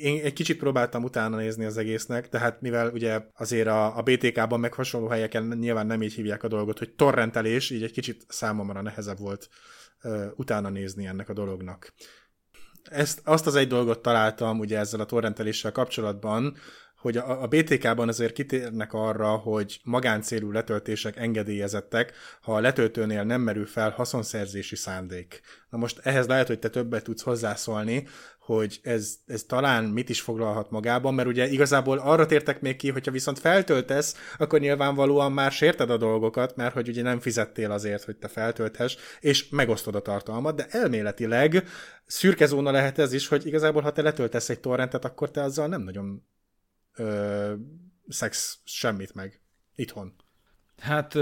én egy kicsit próbáltam utána nézni az egésznek, de hát mivel ugye azért a, a BTK-ban meg hasonló helyeken nyilván nem így hívják a dolgot, hogy torrentelés, így egy kicsit számomra nehezebb volt uh, utána nézni ennek a dolognak. Ezt, azt az egy dolgot találtam ugye ezzel a torrenteléssel kapcsolatban, hogy a, a BTK-ban azért kitérnek arra, hogy magáncélú letöltések engedélyezettek, ha a letöltőnél nem merül fel haszonszerzési szándék. Na most ehhez lehet, hogy te többet tudsz hozzászólni, hogy ez, ez talán mit is foglalhat magában, mert ugye igazából arra tértek még ki, hogyha viszont feltöltesz, akkor nyilvánvalóan már sérted a dolgokat, mert hogy ugye nem fizettél azért, hogy te feltölthess, és megosztod a tartalmat, de elméletileg szürke zóna lehet ez is, hogy igazából ha te letöltesz egy torrentet, akkor te azzal nem nagyon ö, szex semmit meg itthon. Hát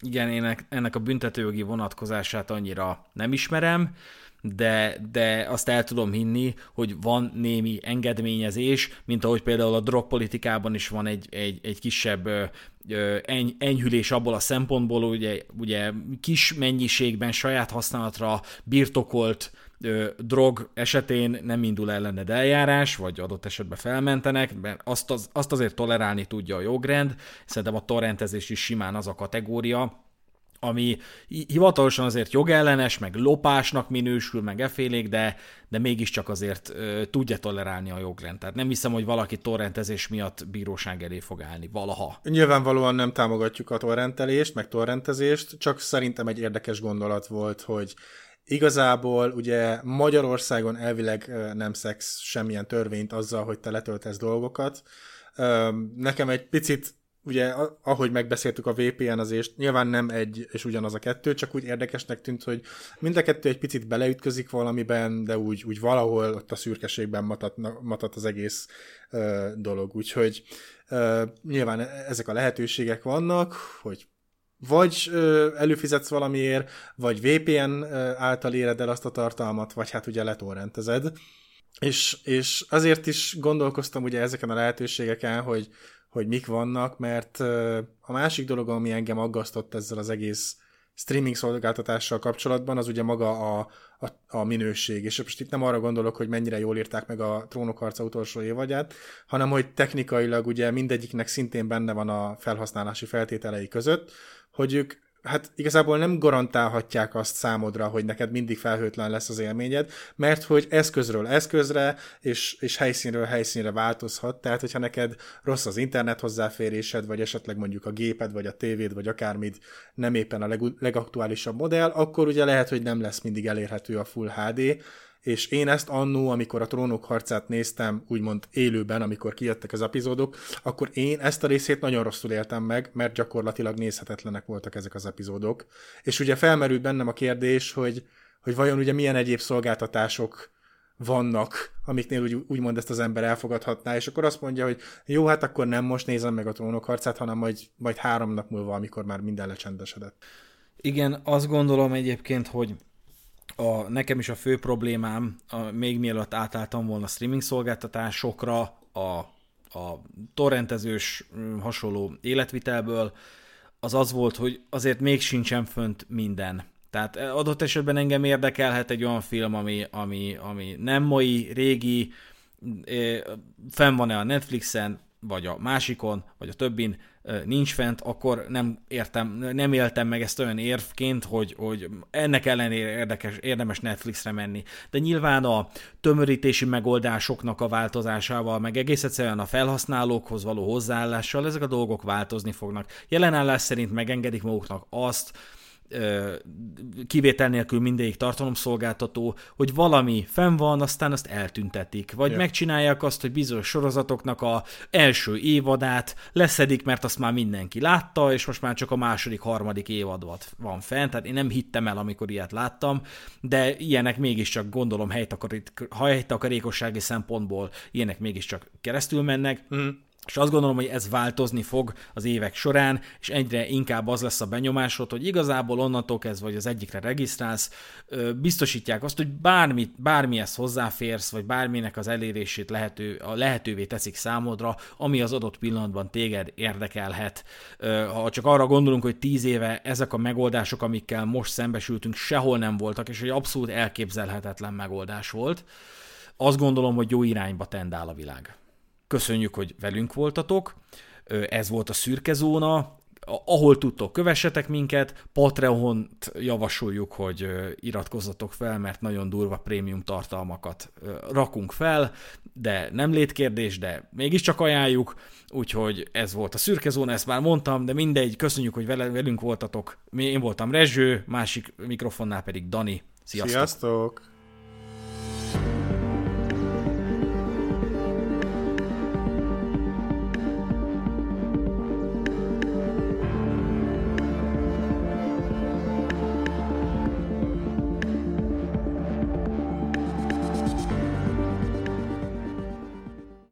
igen, én ennek a büntetőjogi vonatkozását annyira nem ismerem, de, de azt el tudom hinni, hogy van némi engedményezés, mint ahogy például a drogpolitikában is van egy, egy, egy kisebb eny, enyhülés abból a szempontból, ugye, ugye kis mennyiségben saját használatra birtokolt drog esetén nem indul ellened eljárás, vagy adott esetben felmentenek, mert azt, az, azt azért tolerálni tudja a jogrend. Szerintem a torrentezés is simán az a kategória, ami hivatalosan azért jogellenes, meg lopásnak minősül, meg efélék, de, de mégiscsak azért ö, tudja tolerálni a jogrend. Tehát nem hiszem, hogy valaki torrentezés miatt bíróság elé fog állni, valaha. Nyilvánvalóan nem támogatjuk a torrentelést, meg torrentezést, csak szerintem egy érdekes gondolat volt, hogy Igazából ugye Magyarországon elvileg nem szex semmilyen törvényt azzal, hogy te letöltesz dolgokat. Nekem egy picit ugye ahogy megbeszéltük a VPN azért, nyilván nem egy és ugyanaz a kettő, csak úgy érdekesnek tűnt, hogy mind a kettő egy picit beleütközik valamiben, de úgy, úgy valahol ott a szürkeségben matat, matat az egész uh, dolog. Úgyhogy uh, nyilván ezek a lehetőségek vannak, hogy vagy ö, előfizetsz valamiért, vagy VPN által éred el azt a tartalmat, vagy hát ugye letorrentezed. És, és azért is gondolkoztam ugye ezeken a lehetőségeken, hogy, hogy mik vannak, mert a másik dolog, ami engem aggasztott ezzel az egész streaming szolgáltatással kapcsolatban, az ugye maga a, a, a minőség. És most itt nem arra gondolok, hogy mennyire jól írták meg a Trónok harca utolsó évadját, hanem hogy technikailag ugye mindegyiknek szintén benne van a felhasználási feltételei között, hogy ők hát igazából nem garantálhatják azt számodra, hogy neked mindig felhőtlen lesz az élményed, mert hogy eszközről eszközre és, és helyszínről helyszínre változhat, tehát hogyha neked rossz az internet hozzáférésed, vagy esetleg mondjuk a géped, vagy a tévéd, vagy akármid nem éppen a leg, legaktuálisabb modell, akkor ugye lehet, hogy nem lesz mindig elérhető a Full HD, és én ezt annó, amikor a trónok harcát néztem, úgymond élőben, amikor kijöttek az epizódok, akkor én ezt a részét nagyon rosszul éltem meg, mert gyakorlatilag nézhetetlenek voltak ezek az epizódok. És ugye felmerült bennem a kérdés, hogy, hogy vajon ugye milyen egyéb szolgáltatások vannak, amiknél úgy, úgymond ezt az ember elfogadhatná, és akkor azt mondja, hogy jó, hát akkor nem most nézem meg a trónok harcát, hanem majd, majd három nap múlva, amikor már minden lecsendesedett. Igen, azt gondolom egyébként, hogy a, nekem is a fő problémám, a, még mielőtt átálltam volna streaming szolgáltatásokra, a, a torrentezős hasonló életvitelből, az az volt, hogy azért még sincsen fönt minden. Tehát adott esetben engem érdekelhet egy olyan film, ami, ami, ami nem mai, régi, fenn van-e a Netflixen, vagy a másikon, vagy a többin nincs fent, akkor nem értem, nem éltem meg ezt olyan érvként, hogy, hogy ennek ellenére érdekes, érdemes Netflixre menni. De nyilván a tömörítési megoldásoknak a változásával, meg egész egyszerűen a felhasználókhoz való hozzáállással ezek a dolgok változni fognak. Jelenállás szerint megengedik maguknak azt, kivétel nélkül mindegyik tartalomszolgáltató, hogy valami fenn van, aztán azt eltüntetik. Vagy ja. megcsinálják azt, hogy bizonyos sorozatoknak a első évadát leszedik, mert azt már mindenki látta, és most már csak a második, harmadik évad van fent. Tehát én nem hittem el, amikor ilyet láttam, de ilyenek mégiscsak gondolom helytakarékossági szempontból ilyenek mégiscsak keresztül mennek. Mm és azt gondolom, hogy ez változni fog az évek során, és egyre inkább az lesz a benyomásod, hogy igazából onnantól kezdve, vagy az egyikre regisztrálsz, biztosítják azt, hogy bármit, bármihez hozzáférsz, vagy bárminek az elérését lehető, a lehetővé teszik számodra, ami az adott pillanatban téged érdekelhet. Ha csak arra gondolunk, hogy tíz éve ezek a megoldások, amikkel most szembesültünk, sehol nem voltak, és egy abszolút elképzelhetetlen megoldás volt, azt gondolom, hogy jó irányba tendál a világ. Köszönjük, hogy velünk voltatok. Ez volt a szürke zóna. Ahol tudtok, kövessetek minket. Patreon-t javasoljuk, hogy iratkozzatok fel, mert nagyon durva prémium tartalmakat rakunk fel, de nem létkérdés, de mégiscsak ajánljuk. Úgyhogy ez volt a szürke zóna, ezt már mondtam, de mindegy, köszönjük, hogy velünk voltatok. Én voltam Rezső, másik mikrofonnál pedig Dani. Sziasztok! Sziasztok!